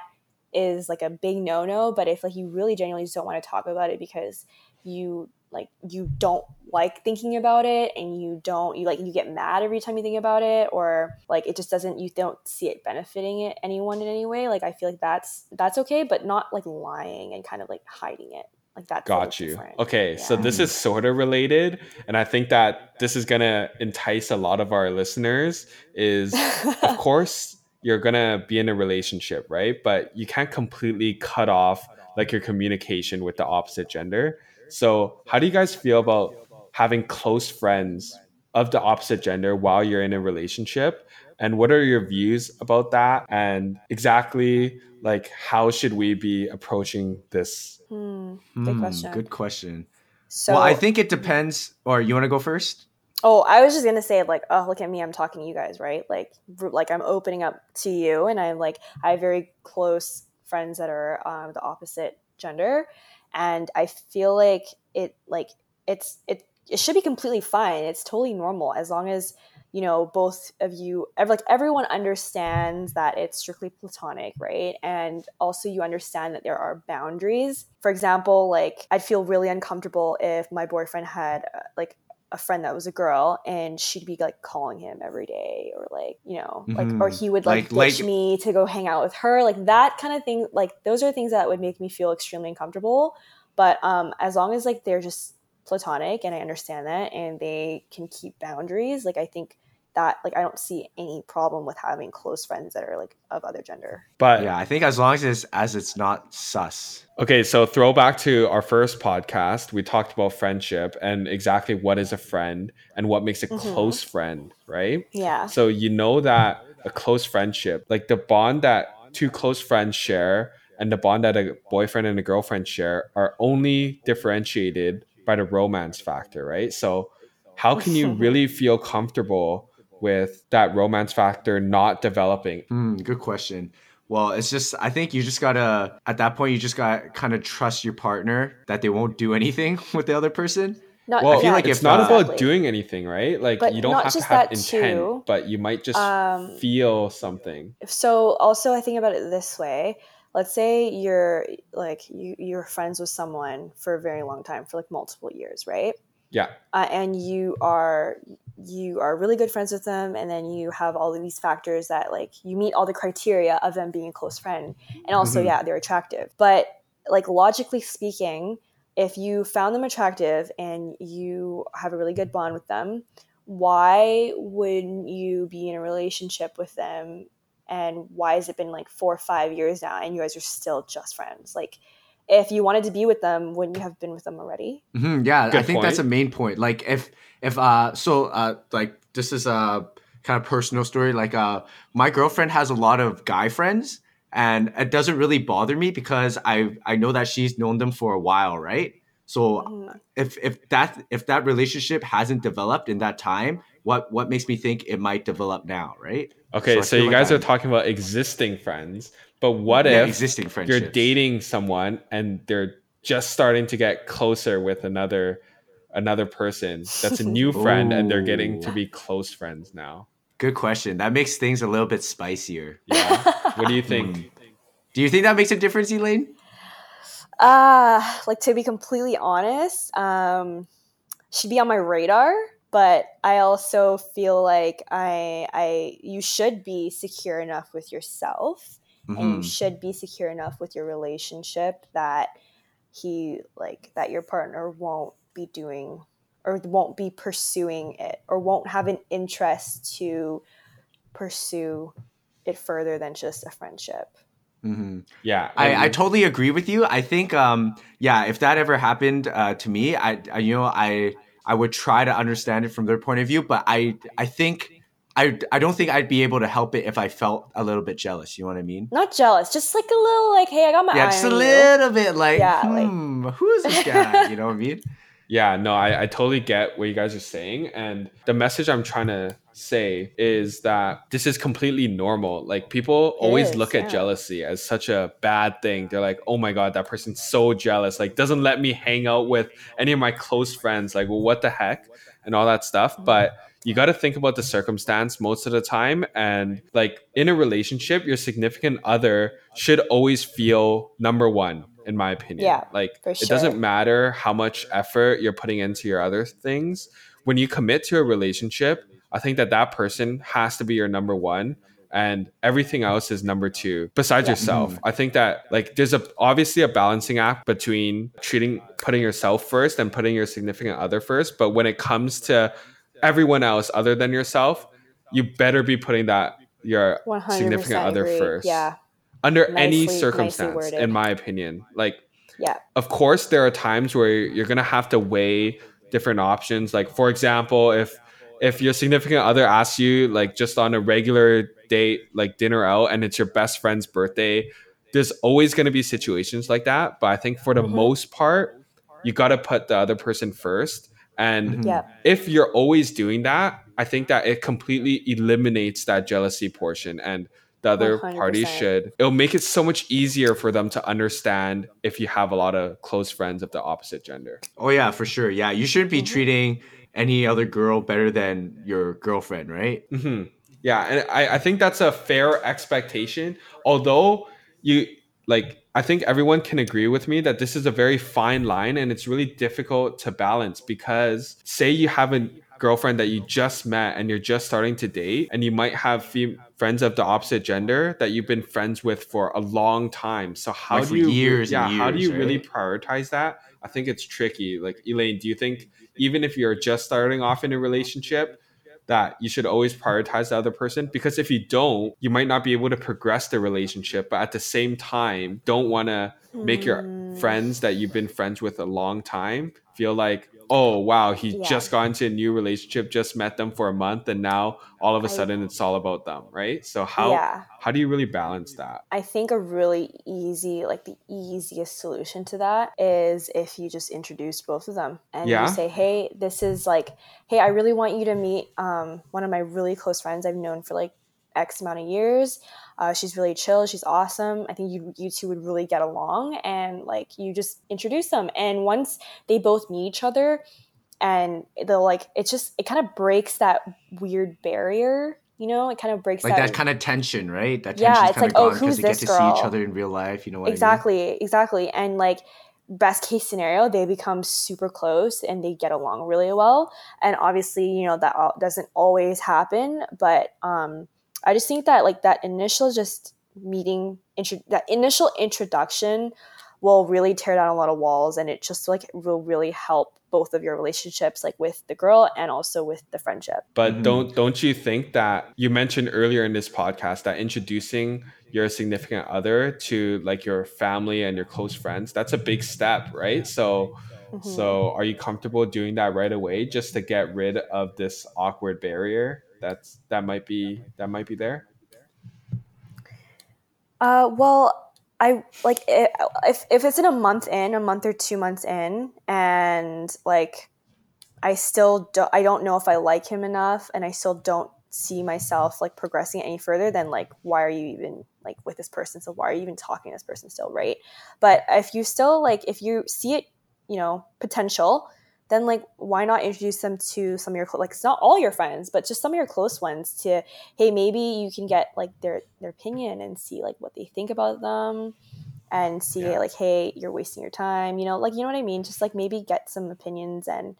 is like a big no no. But if like you really genuinely just don't want to talk about it because you like you don't like thinking about it and you don't you like you get mad every time you think about it or like it just doesn't you don't see it benefiting it anyone in any way like i feel like that's that's okay but not like lying and kind of like hiding it like that got you different. okay yeah. so this is sort of related and i think that this is gonna entice a lot of our listeners is of course you're gonna be in a relationship right but you can't completely cut off like your communication with the opposite gender so, how do you guys feel about having close friends of the opposite gender while you're in a relationship? And what are your views about that? And exactly like how should we be approaching this? Hmm, good hmm, question. Good question. So, well, I think it depends. Or you want to go first? Oh, I was just gonna say like, oh, look at me, I'm talking to you guys, right? Like, like I'm opening up to you, and I'm like, I have very close friends that are um, the opposite gender, and i feel like it like it's it it should be completely fine it's totally normal as long as you know both of you like everyone understands that it's strictly platonic right? And also you understand that there are boundaries. For example like i'd feel really uncomfortable if my boyfriend had uh, like a friend that was a girl and she'd be like calling him every day or like you know like mm-hmm. or he would like, like ditch like, me to go hang out with her like that kind of thing like those are things that would make me feel extremely uncomfortable. But um as long as like they're just platonic and i understand that and they can keep boundaries like i think that like I don't see any problem with having close friends that are like of other gender. But yeah, I think as long as it's as it's not sus. Okay, so throwback to our first podcast, we talked about friendship and exactly what is a friend and what makes a mm-hmm. close friend, right? Yeah. So you know that a close friendship, like the bond that two close friends share and the bond that a boyfriend and a girlfriend share are only differentiated by the romance factor, right? So how can you really feel comfortable with that romance factor not developing? Mm, good question. Well, it's just I think you just gotta at that point you just gotta kind of trust your partner that they won't do anything with the other person. Not, well, I feel like it's not about doing anything, right? Like but you don't have to have intent, too. but you might just um, feel something. So also I think about it this way. Let's say you're like you you're friends with someone for a very long time, for like multiple years, right? Yeah. Uh, and you are you are really good friends with them and then you have all of these factors that like you meet all the criteria of them being a close friend and also mm-hmm. yeah they're attractive but like logically speaking if you found them attractive and you have a really good bond with them why wouldn't you be in a relationship with them and why has it been like four or five years now and you guys are still just friends like if you wanted to be with them, wouldn't you have been with them already? Mm-hmm, yeah, Good I think point. that's a main point. Like if if uh so uh like this is a kind of personal story. Like uh my girlfriend has a lot of guy friends and it doesn't really bother me because I I know that she's known them for a while, right? So mm-hmm. if if that if that relationship hasn't developed in that time, what what makes me think it might develop now, right? Okay, so, so you like guys I'm, are talking about existing friends. But what yeah, if existing you're dating someone and they're just starting to get closer with another another person that's a new friend and they're getting to be close friends now? Good question. That makes things a little bit spicier. Yeah. what do you think? Mm. Do you think that makes a difference, Elaine? Uh, like to be completely honest, um, she'd be on my radar, but I also feel like I I you should be secure enough with yourself mm-hmm. and you mm-hmm. should be secure enough with your relationship that he like that your partner won't be doing or won't be pursuing it or won't have an interest to pursue it further than just a friendship. Mm-hmm. Yeah, I, I totally agree with you. I think, um, yeah, if that ever happened uh, to me, I, I, you know, I, I would try to understand it from their point of view, but I, I think I, I don't think I'd be able to help it if I felt a little bit jealous. You know what I mean? Not jealous, just like a little like, hey, I got my yeah, just a little you. bit like, yeah, hmm, like... who is this guy? you know what I mean? Yeah, no, I, I totally get what you guys are saying. And the message I'm trying to say is that this is completely normal. Like people it always is, look at jealousy as such a bad thing. They're like, oh my God, that person's so jealous. Like doesn't let me hang out with any of my close friends. Like, well, what the heck? And all that stuff. Mm-hmm. But you got to think about the circumstance most of the time. And like in a relationship, your significant other should always feel number one in my opinion. Yeah. Like sure. it doesn't matter how much effort you're putting into your other things. When you commit to a relationship, I think that that person has to be your number one and everything else is number two besides yeah. yourself. I think that like there's a obviously a balancing act between treating putting yourself first and putting your significant other first, but when it comes to everyone else other than yourself, you better be putting that your significant other agree. first. Yeah. Under nicely, any circumstance in my opinion. Like yeah. of course there are times where you're gonna have to weigh different options. Like for example if if your significant other asks you like just on a regular date like dinner out and it's your best friend's birthday there's always going to be situations like that. But i think for the mm-hmm. most part you got to put the other person first and yeah. if you're always doing that i think that it completely eliminates that jealousy portion and the other 100%. party should it'll make it so much easier for them to understand if you have a lot of close friends of the opposite gender oh yeah for sure yeah you shouldn't be mm-hmm. treating any other girl better than your girlfriend right mm-hmm. yeah and I, I think that's a fair expectation although you like I think everyone can agree with me that this is a very fine line and it's really difficult to balance because say you have a girlfriend that you just met and you're just starting to date and you might have fem- friends of the opposite gender that you've been friends with for a long time. So how like do you years yeah years, how do you right? really prioritize that? I think it's tricky. Like elaine do you think even if you're just starting off in a relationship that you should always prioritize the other person because if you don't you might not be able to progress the relationship but at the same time don't want to make your friends that you've been friends with a long time feel like oh wow he yeah. just got into a new relationship just met them for a month and now all of a sudden it's all about them right so how yeah. how do you really balance that i think a really easy like the easiest solution to that is if you just introduce both of them and yeah? you say hey this is like hey i really want you to meet um, one of my really close friends i've known for like x amount of years uh, she's really chill. She's awesome. I think you you two would really get along, and like you just introduce them. And once they both meet each other, and they'll like it's just it kind of breaks that weird barrier. You know, it kind of breaks like that, that kind of tension, right? That yeah, it's like oh, who's they this get to girl? see each other in real life. You know what exactly, I mean? exactly, and like best case scenario they become super close and they get along really well and obviously you know that doesn't always happen but um I just think that like that initial just meeting, intro- that initial introduction will really tear down a lot of walls and it just like will really help both of your relationships like with the girl and also with the friendship but mm-hmm. don't don't you think that you mentioned earlier in this podcast that introducing your significant other to like your family and your close friends that's a big step right so mm-hmm. so are you comfortable doing that right away just to get rid of this awkward barrier that's that might be that might be there? Uh well i like if if it's in a month in a month or two months in and like i still don't i don't know if i like him enough and i still don't see myself like progressing any further then like why are you even like with this person? So why are you even talking to this person still right? But if you still like if you see it you know potential then like why not introduce them to some of your like it's not all your friends but just some of your close ones to hey maybe you can get like their their opinion and see like what they think about them and see yeah. like hey you're wasting your time you know like you know what i mean just like maybe get some opinions and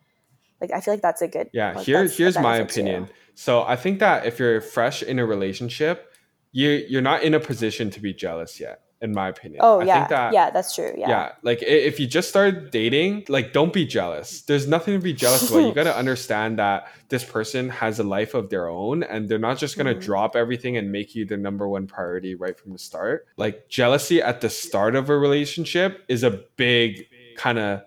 like i feel like that's a good yeah like, here, here's my opinion too. so i think that if you're fresh in a relationship you you're not in a position to be jealous yet in my opinion. Oh I yeah, that, yeah, that's true. Yeah, yeah. Like if you just started dating, like don't be jealous. There's nothing to be jealous about. You got to understand that this person has a life of their own, and they're not just gonna mm. drop everything and make you the number one priority right from the start. Like jealousy at the start of a relationship is a big kind of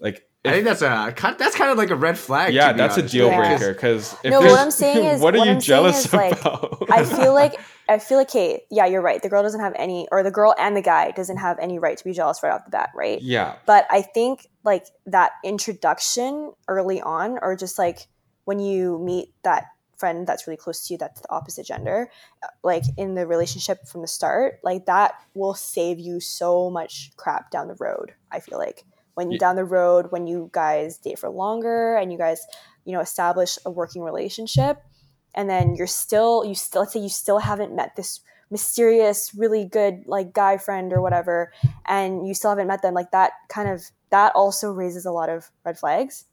like I think that's a that's kind of like a red flag. Yeah, that's honest. a deal breaker because no. What I'm saying is, what are what you I'm jealous about? Like, I feel like I feel like, hey, yeah, you're right. The girl doesn't have any, or the girl and the guy doesn't have any right to be jealous right off the bat, right? Yeah. But I think like that introduction early on, or just like when you meet that friend that's really close to you that's the opposite gender uh, like in the relationship from the start like that will save you so much crap down the road i feel like when yeah. down the road when you guys date for longer and you guys you know establish a working relationship and then you're still you still let's say you still haven't met this mysterious really good like guy friend or whatever and you still haven't met them like that kind of that also raises a lot of red flags.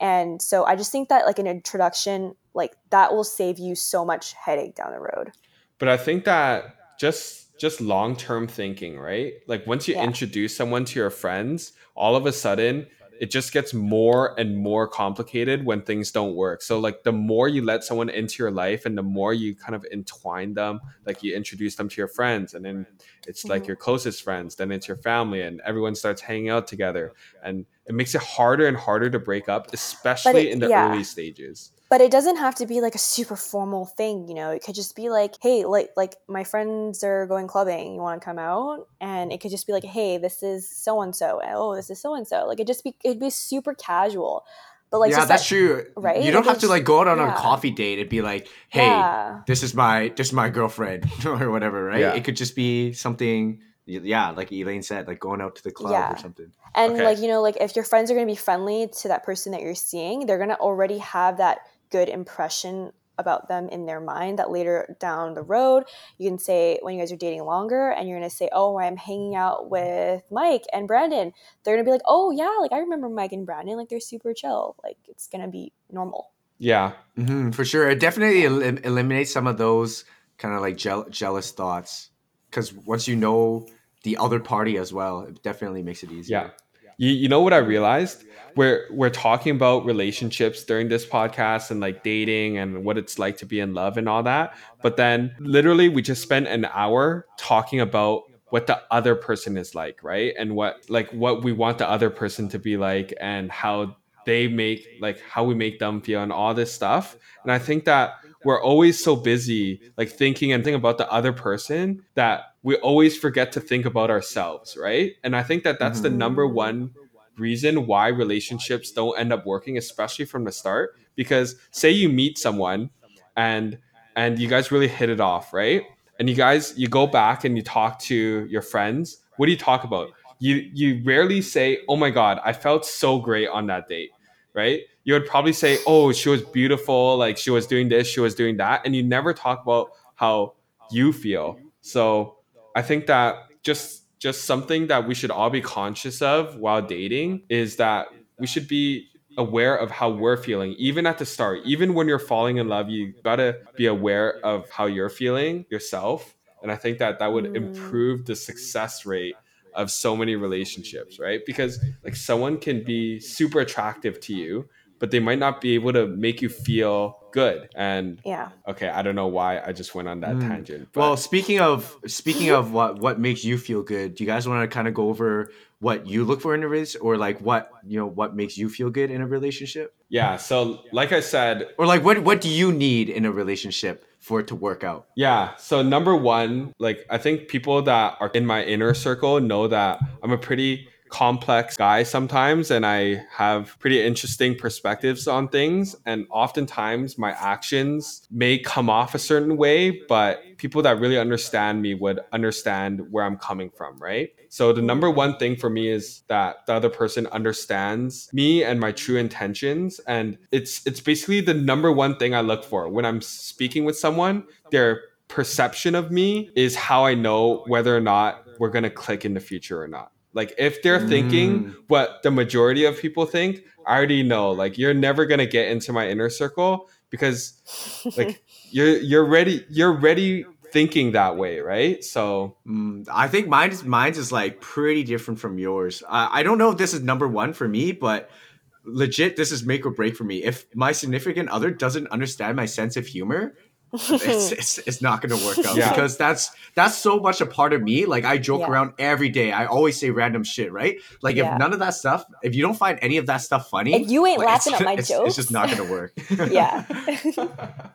And so i just think that like an introduction like that will save you so much headache down the road. But i think that just just long-term thinking right? Like once you yeah. introduce someone to your friends all of a sudden it just gets more and more complicated when things don't work. So like the more you let someone into your life and the more you kind of entwine them, like you introduce them to your friends and then it's like mm-hmm. your closest friends, then it's your family and everyone starts hanging out together and it makes it harder and harder to break up, especially it, in the yeah. early stages but it doesn't have to be like a super formal thing you know it could just be like hey like like my friends are going clubbing you want to come out and it could just be like hey this is so and so oh this is so and so like it just be it'd be super casual but like yeah that's that, true right you don't like have to like go out on yeah. a coffee date and be like hey yeah. this is my this is my girlfriend or whatever right yeah. it could just be something yeah like elaine said like going out to the club yeah. or something and okay. like you know like if your friends are going to be friendly to that person that you're seeing they're going to already have that good impression about them in their mind that later down the road you can say when you guys are dating longer and you're going to say oh i'm hanging out with mike and brandon they're going to be like oh yeah like i remember mike and brandon like they're super chill like it's going to be normal. Yeah. Mm-hmm, for sure. It definitely el- eliminates some of those kind of like je- jealous thoughts because once you know the other party as well it definitely makes it easier. Yeah you, you know what I realized? We're we're talking about relationships during this podcast and like dating and what it's like to be in love and all that. But then literally we just spent an hour talking about what the other person is like, right? And what like what we want the other person to be like and how they make like how we make them feel and all this stuff. And I think that we're always so busy like thinking and thinking about the other person that we always forget to think about ourselves right? And i think that that's mm-hmm. the number one reason why relationships don't end up working especially from the start. Because say you meet someone and and you guys really hit it off right? And you guys you go back and you talk to your friends. What do you talk about? You you rarely say oh my god i felt so great on that date right? You would probably say, "Oh, she was beautiful. Like she was doing this, she was doing that," and you never talk about how you feel. So I think that just just something that we should all be conscious of while dating is that we should be aware of how we're feeling even at the start even when you're falling in love you gotta be aware of how you're feeling yourself and i think that that would mm. improve the success rate of so many relationships right because like someone can be super attractive to you but they might not be able to make you feel good. And yeah, okay, I don't know why I just went on that mm. tangent. But. Well, speaking of speaking of what what makes you feel good, do you guys want to kind of go over what you look for in a relationship, or like what you know what makes you feel good in a relationship? Yeah. So, like I said, or like what what do you need in a relationship? for it to work out? Yeah. So number one, like I think people that are in my inner circle know that I'm a pretty complex guy sometimes and I have pretty interesting perspectives on things. And oftentimes my actions may come off a certain way, but people that really understand me would understand where I'm coming from, right? So the number one thing for me is that the other person understands me and my true intentions. And it's it's basically the number one thing I look for when I'm speaking with someone, their perception of me is how I know whether or not we're gonna click in the future or not. Like if they're thinking mm. what the majority of people think, I already know. Like you're never gonna get into my inner circle because like you're you're ready you're ready thinking that way, right? So mm, I think mine is mine's is like pretty different from yours. I, I don't know if this is number one for me, but legit this is make or break for me. If my significant other doesn't understand my sense of humor, it's, it's, it's, not gonna work out yeah. because that's that's so much a part of me like i joke yeah. around every day i always say random shit right like yeah. if none of that stuff if you don't find any of that stuff funny if you ain't like, laughing at my it's, jokes it's just not gonna work yeah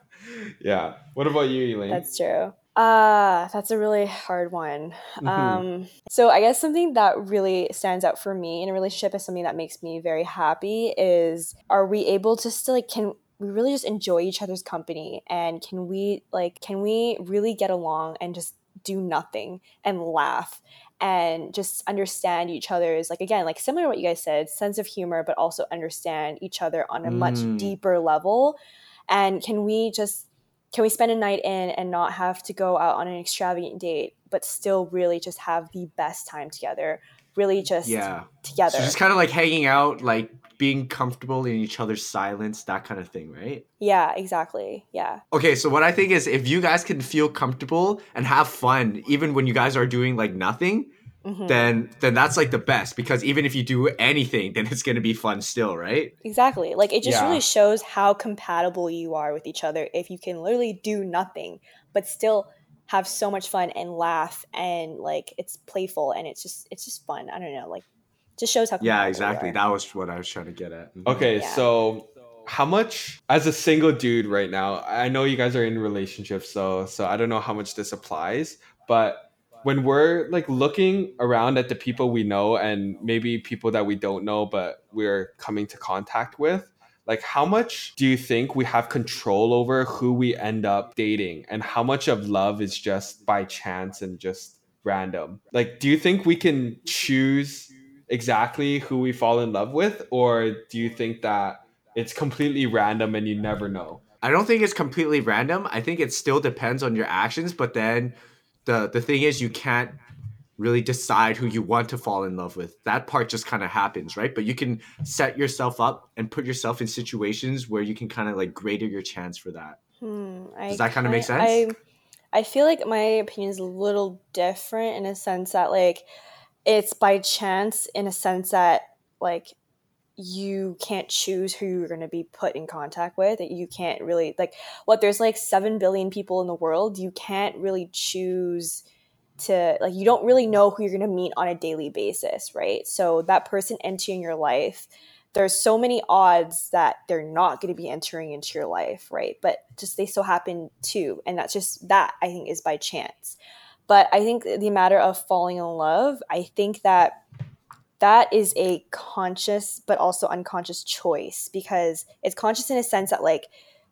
yeah what about you elaine that's true uh, that's a really hard one. Mm-hmm. Um, so I guess something that really stands out for me in a relationship is something that makes me very happy is are we able to still like can we really just enjoy each other's company and can we like can we really get along and just do nothing and laugh and just understand each other's like again like similar to what you guys said sense of humor but also understand each other on a much mm. deeper level. And can we just can we spend a night in and not have to go out on an extravagant date but still really just have the best time together really just yeah. Together. so just kind of like hanging out like being comfortable in each other's silence, that kind of thing, right? Yeah, exactly. Yeah. Okay, so what I think is if you guys can feel comfortable and have fun, even when you guys are doing like nothing, mm-hmm. then then that's like the best because even if you do anything, then it's gonna be fun still, right? Exactly. Like it just yeah. really shows how compatible you are with each other if you can literally do nothing, but still have so much fun and laugh and like it's playful and it's just it's just fun. I don't know, like just shows how yeah exactly. that was what i was trying to get at. Mm-hmm. okay yeah. so how much as a single dude right now i know you guys are in relationships so so i don't know how much this applies but when we're like looking around at the people we know and maybe people that we don't know but we're coming to contact with like how much do you think we have control over who we end up dating? And how much of love is just by chance and just random? Like do you think we can choose exactly who we fall in love with, or do you think that it's completely random and you never know? I don't think it's completely random. I think it still depends on your actions, but then the the thing is you can't really decide who you want to fall in love with. That part just kind of happens, right? But you can set yourself up and put yourself in situations where you can kind of like greater your chance for that. Hmm, Does that kind of make sense? I, I feel like my opinion is a little different in a sense that like it's by chance in a sense that like you can't choose who you're going to be put in contact with. That you can't really like what there's like 7 billion people in the world. You can't really choose to like you don't really know who you're going to meet on a daily basis right? So that person entering your life there's so many odds that they're not going to be entering into your life right? But just they so happen to and that's just that i think is by chance but I think the matter of falling in love, I think that that is a conscious but also unconscious choice because it's conscious in a sense that like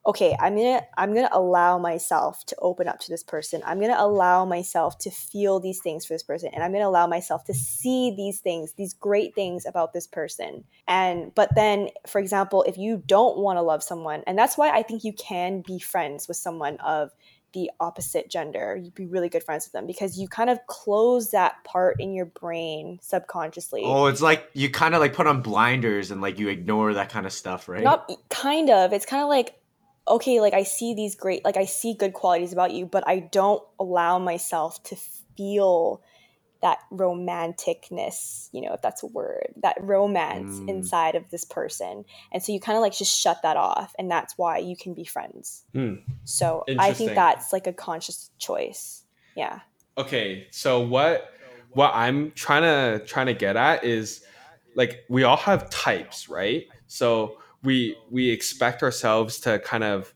okay i'm gonna i'm gonna allow myself to open up to this person. I'm gonna allow myself to feel these things for this person and i'm gonna allow myself to see these things these great things about this person. And but then for example if you don't want to love someone and that's why i think you can be friends with someone of the opposite gender, you'd be really good friends with them because you kind of close that part in your brain subconsciously. Oh, it's like you kind of like put on blinders and like you ignore that kind of stuff, right? Not kind of. It's kind of like okay, like I see these great like I see good qualities about you, but I don't allow myself to feel that romanticness, you know, if that's a word, that romance mm. inside of this person. And so you kind of like just shut that off. And that's why you can be friends. Mm. So I think that's like a conscious choice. Yeah. Okay. So what what I'm trying to trying to get at is like we all have types, right? So we we expect ourselves to kind of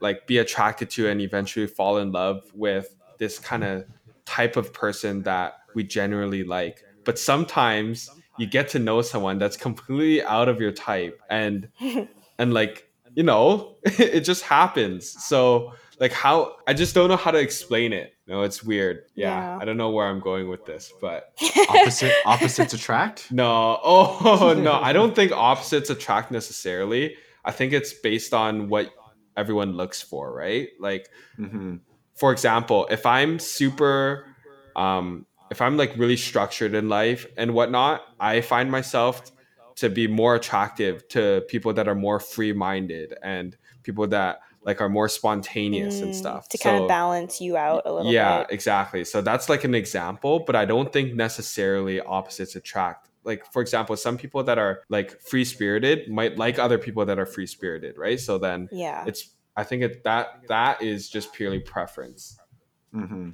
like be attracted to and eventually fall in love with this kind of type of person that we generally like. But sometimes you get to know someone that's completely out of your type and and like, you know, it just happens. So like how I just don't know how to explain it. No, it's weird. Yeah, yeah. I don't know where I'm going with this, but opposite opposites attract? No. Oh, no. I don't think opposites attract necessarily. I think it's based on what everyone looks for, right? Like mm-hmm. For example, if I'm super um if I'm like really structured in life and whatnot, I find myself to be more attractive to people that are more free minded and people that like are more spontaneous mm, and stuff. to kind of balance you out a little yeah bit. exactly. So that's like an example but i don't think necessarily opposites attract. Like for example some people that are like free spirited might like other people that are free spirited right? So then yeah. it's I think it, that that is just purely preference. Mm-hmm.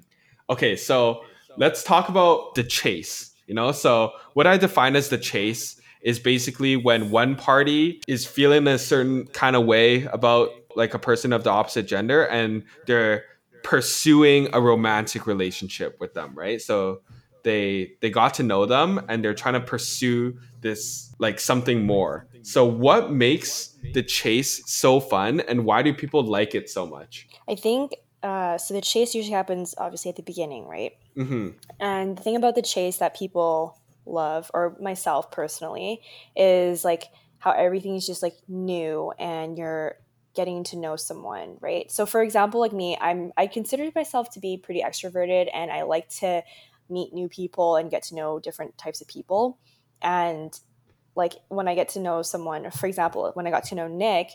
Okay, so let's talk about the chase. You know, so what I define as the chase is basically when one party is feeling a certain kind of way about like a person of the opposite gender and they're pursuing a romantic relationship with them, right? So they they got to know them and they're trying to pursue this like something more. So what makes the chase so fun and why do people like it so much? I think uh, so the chase usually happens obviously at the beginning, right? Mm-hmm. And the thing about the chase that people love, or myself personally, is like how everything is just like new and you're getting to know someone, right? So for example, like me, I'm I consider myself to be pretty extroverted and I like to meet new people and get to know different types of people. And like when I get to know someone, for example, when I got to know Nick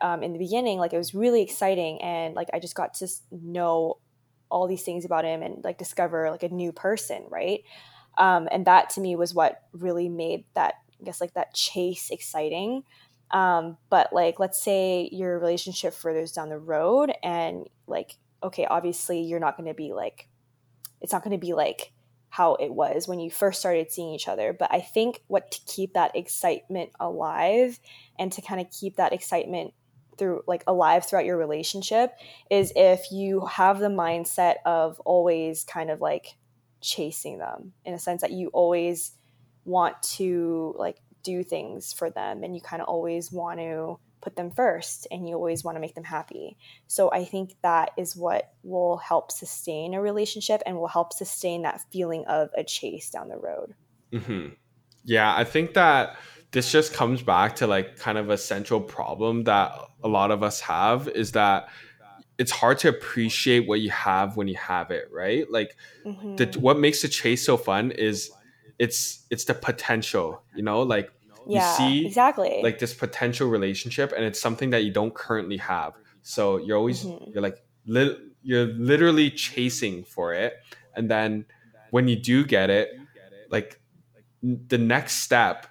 um, in the beginning, like it was really exciting and like I just got to know all these things about him and like discover like a new person, right? Um, and that to me was what really made that I guess like that chase exciting. Um, but like, let's say your relationship furthers down the road, and like, okay, obviously you're not going to be like, it's not going to be like how it was when you first started seeing each other. But I think what to keep that excitement alive and to kind of keep that excitement through like alive throughout your relationship is if you have the mindset of always kind of like chasing them in a sense that you always want to like do things for them and you kind of always want to put them first and you always want to make them happy. So I think that is what will help sustain a relationship and will help sustain that feeling of a chase down the road. Mm-hmm. Yeah, I think that this just comes back to like kind of a central problem that a lot of us have is that it's hard to appreciate what you have when you have it, right? Like mm-hmm. the, what makes the chase so fun is it's it's the potential you know like yeah, you see exactly like this potential relationship and it's something that you don't currently have so you're always mm-hmm. you're like li- you're literally chasing for it and then when you do get it like the next step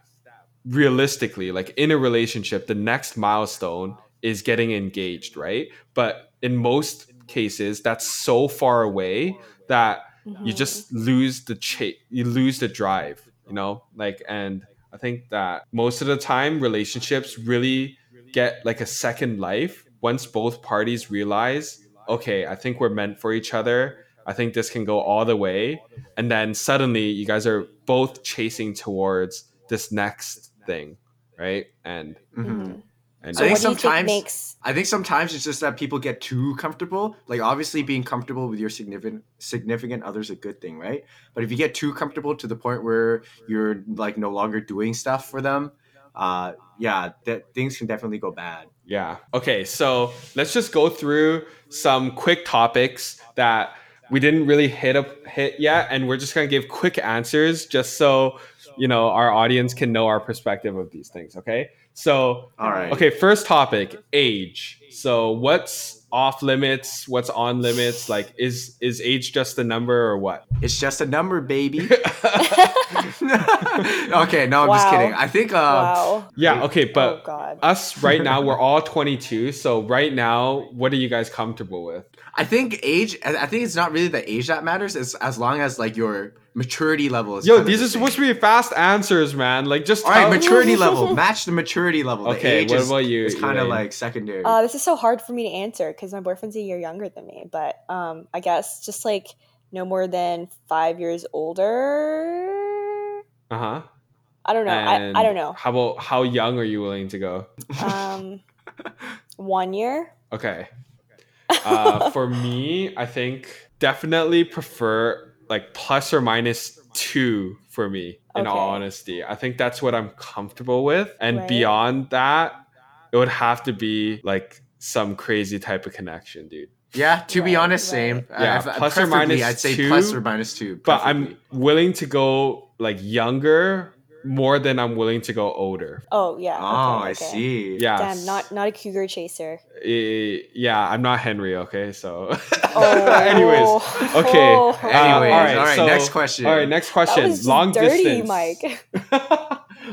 realistically like in a relationship the next milestone is getting engaged right but in most cases that's so far away that mm-hmm. you just lose the chase you lose the drive you know like and i think that most of the time relationships really get like a second life once both parties realize okay i think we're meant for each other. I think this can go all the way. And then suddenly you guys are both chasing towards this next thing right? And mm-hmm. And so I think sometimes think makes... I think sometimes it's just that people get too comfortable. Like obviously being comfortable with your significant significant other is a good thing, right? But if you get too comfortable to the point where you're like no longer doing stuff for them, uh yeah, that things can definitely go bad. Yeah. Okay, so let's just go through some quick topics that we didn't really hit up hit yet and we're just going to give quick answers just so you know our audience can know our perspective of these things, okay? So, all right. Okay, first topic, age. So, what's off limits? What's on limits? Like, is is age just a number or what? It's just a number, baby. okay, no, I'm wow. just kidding. I think. Uh, wow. Yeah. Okay, but oh, us right now, we're all 22. So right now, what are you guys comfortable with? I think age. I think it's not really the age that matters. As as long as like your maturity level is. Yo, these are supposed to be fast answers, man. Like just all right, maturity level. Match the maturity level. The okay, what is, about you? It's kind of like secondary. Uh, this is so hard for me to answer because my boyfriend's a year younger than me. But um, I guess just like no more than five years older. Uh huh. I don't know. I, I don't know. How about how young are you willing to go? Um, one year. Okay. Uh, for me, I think definitely prefer like plus or minus two for me in okay. all honesty i think that's what i'm comfortable with and right. beyond that it would have to be like some crazy type of connection dude yeah to right, be honest right. same yeah uh, plus or minus i'd say two, plus or minus two preferably. but i'm willing to go like younger more than I'm willing to go older. Oh yeah. Oh, okay, I see. Yeah. Damn, not not a cougar chaser. Uh, yeah, I'm not Henry. Okay, so. oh. Anyways, okay. Oh. Uh, Anyways, all right. All right. So, next question. All right. Next question. Long dirty, distance. Mike.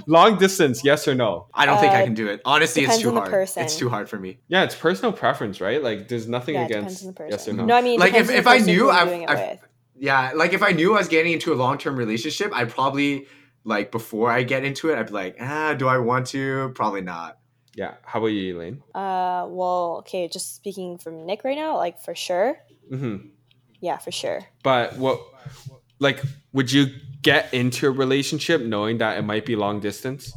long distance, yes or no? I don't uh, think I uh, can do it. Honestly, it's too hard. Person. It's too hard for me. Yeah, it's personal preference, right? Like, there's nothing yeah, against yes or no. No, I mean, like if, if I knew I, I yeah, like if I knew I was getting into a long term relationship, I'd probably like before I get into it, I'd be like, ah, do I want to? Probably not. Yeah. How about you, Elaine? Uh, well, okay, just speaking from Nick right now, like for sure. Mm-hmm. Yeah, for sure. But what, like, would you get into a relationship knowing that it might be long distance?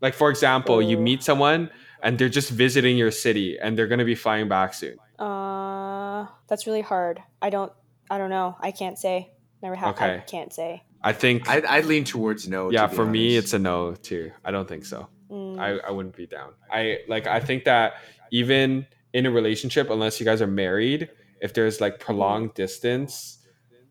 Like, for example, you meet someone and they're just visiting your city and they're gonna be flying back soon. Uh, that's really hard. I don't, I don't know. I can't say. Never have. Okay. I can't say. I think I'd, I'd lean towards no. Yeah, to for honest. me, it's a no too. I don't think so. Mm. I, I wouldn't be down. I like. I think that even in a relationship, unless you guys are married, if there's like prolonged distance,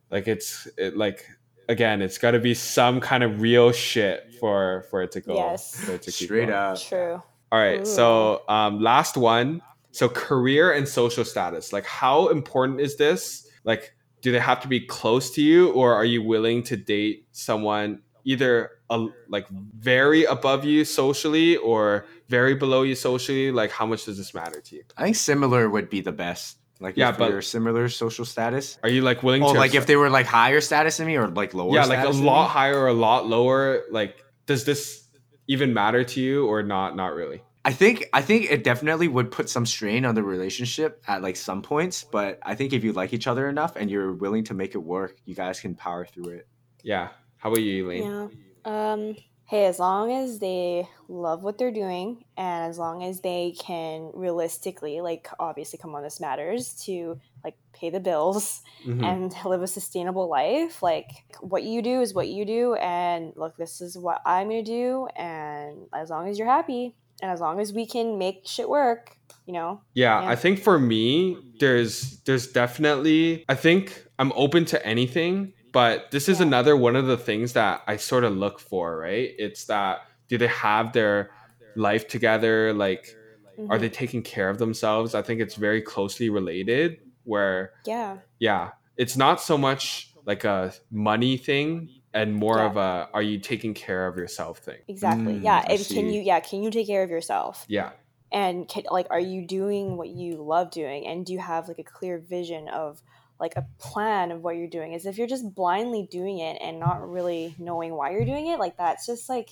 like it's it, like again, it's got to be some kind of real shit for for it to go. Yes, for it to straight going. up. True. All right. Ooh. So um, last one. So career and social status. Like, how important is this? Like, do they have to be close to you, or are you willing to date someone either a, like very above you socially or very below you socially? Like, how much does this matter to you? I think similar would be the best. Like yeah, but similar social status. Are you like willing oh, to? like if they were like higher status than me or like lower? Yeah, like a lot higher or a lot lower. Like, does this even matter to you or not? Not really. I think I think it definitely would put some strain on the relationship at like some points, but I think if you like each other enough and you're willing to make it work, you guys can power through it. Yeah. How about you, Elaine? Yeah. Um, hey, as long as they love what they're doing and as long as they can realistically, like obviously come on this matters to like pay the bills mm-hmm. and live a sustainable life, like what you do is what you do and look, this is what I'm gonna do and as long as you're happy and as long as we can make shit work, you know. Yeah, I think for me there's there's definitely I think I'm open to anything but this is yeah. another one of the things that I sort of look for, right? It's that do they have their life together? Like, mm-hmm. are they mm-hmm. taking care of themselves? I think it's very closely related. Where, yeah, yeah, it's not so much like a money thing and more yeah. of a are you taking care of yourself thing. Exactly. Mm, yeah. If, can you, yeah, can you take care of yourself? Yeah. And can, like, are you doing what you love doing? And do you have like a clear vision of, like a plan of what you're doing is if you're just blindly doing it and not really knowing why you're doing it like that's just like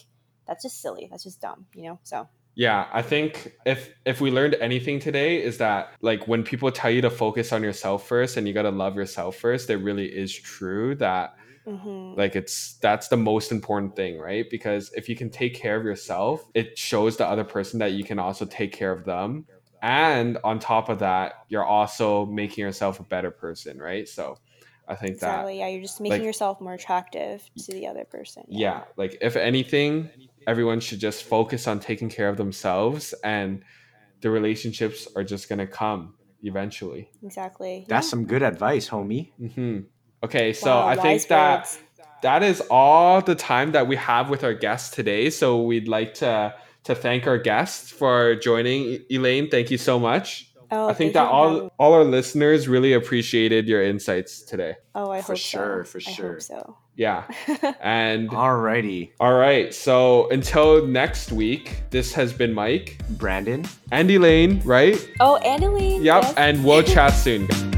that's just silly that's just dumb you know so yeah i think if if we learned anything today is that like when people tell you to focus on yourself first and you got to love yourself first it really is true that mm-hmm. like it's that's the most important thing right because if you can take care of yourself it shows the other person that you can also take care of them and on top of that you're also making yourself a better person right so i think exactly, that yeah you're just making like, yourself more attractive to the other person yeah. yeah like if anything everyone should just focus on taking care of themselves and the relationships are just going to come eventually exactly that's yeah. some good advice homie mm-hmm. Okay so wow, i think that that is all the time that we have with our guests today so we'd like to to thank our guests for joining. Elaine, thank you so much. Oh, I think that all all our listeners really appreciated your insights today. Oh, I for hope sure, so. for sure. so. Yeah. And alrighty. All right. So until next week, this has been Mike, Brandon, and Elaine, right? Oh, and Elaine. Yep. Yes. And we'll chat soon.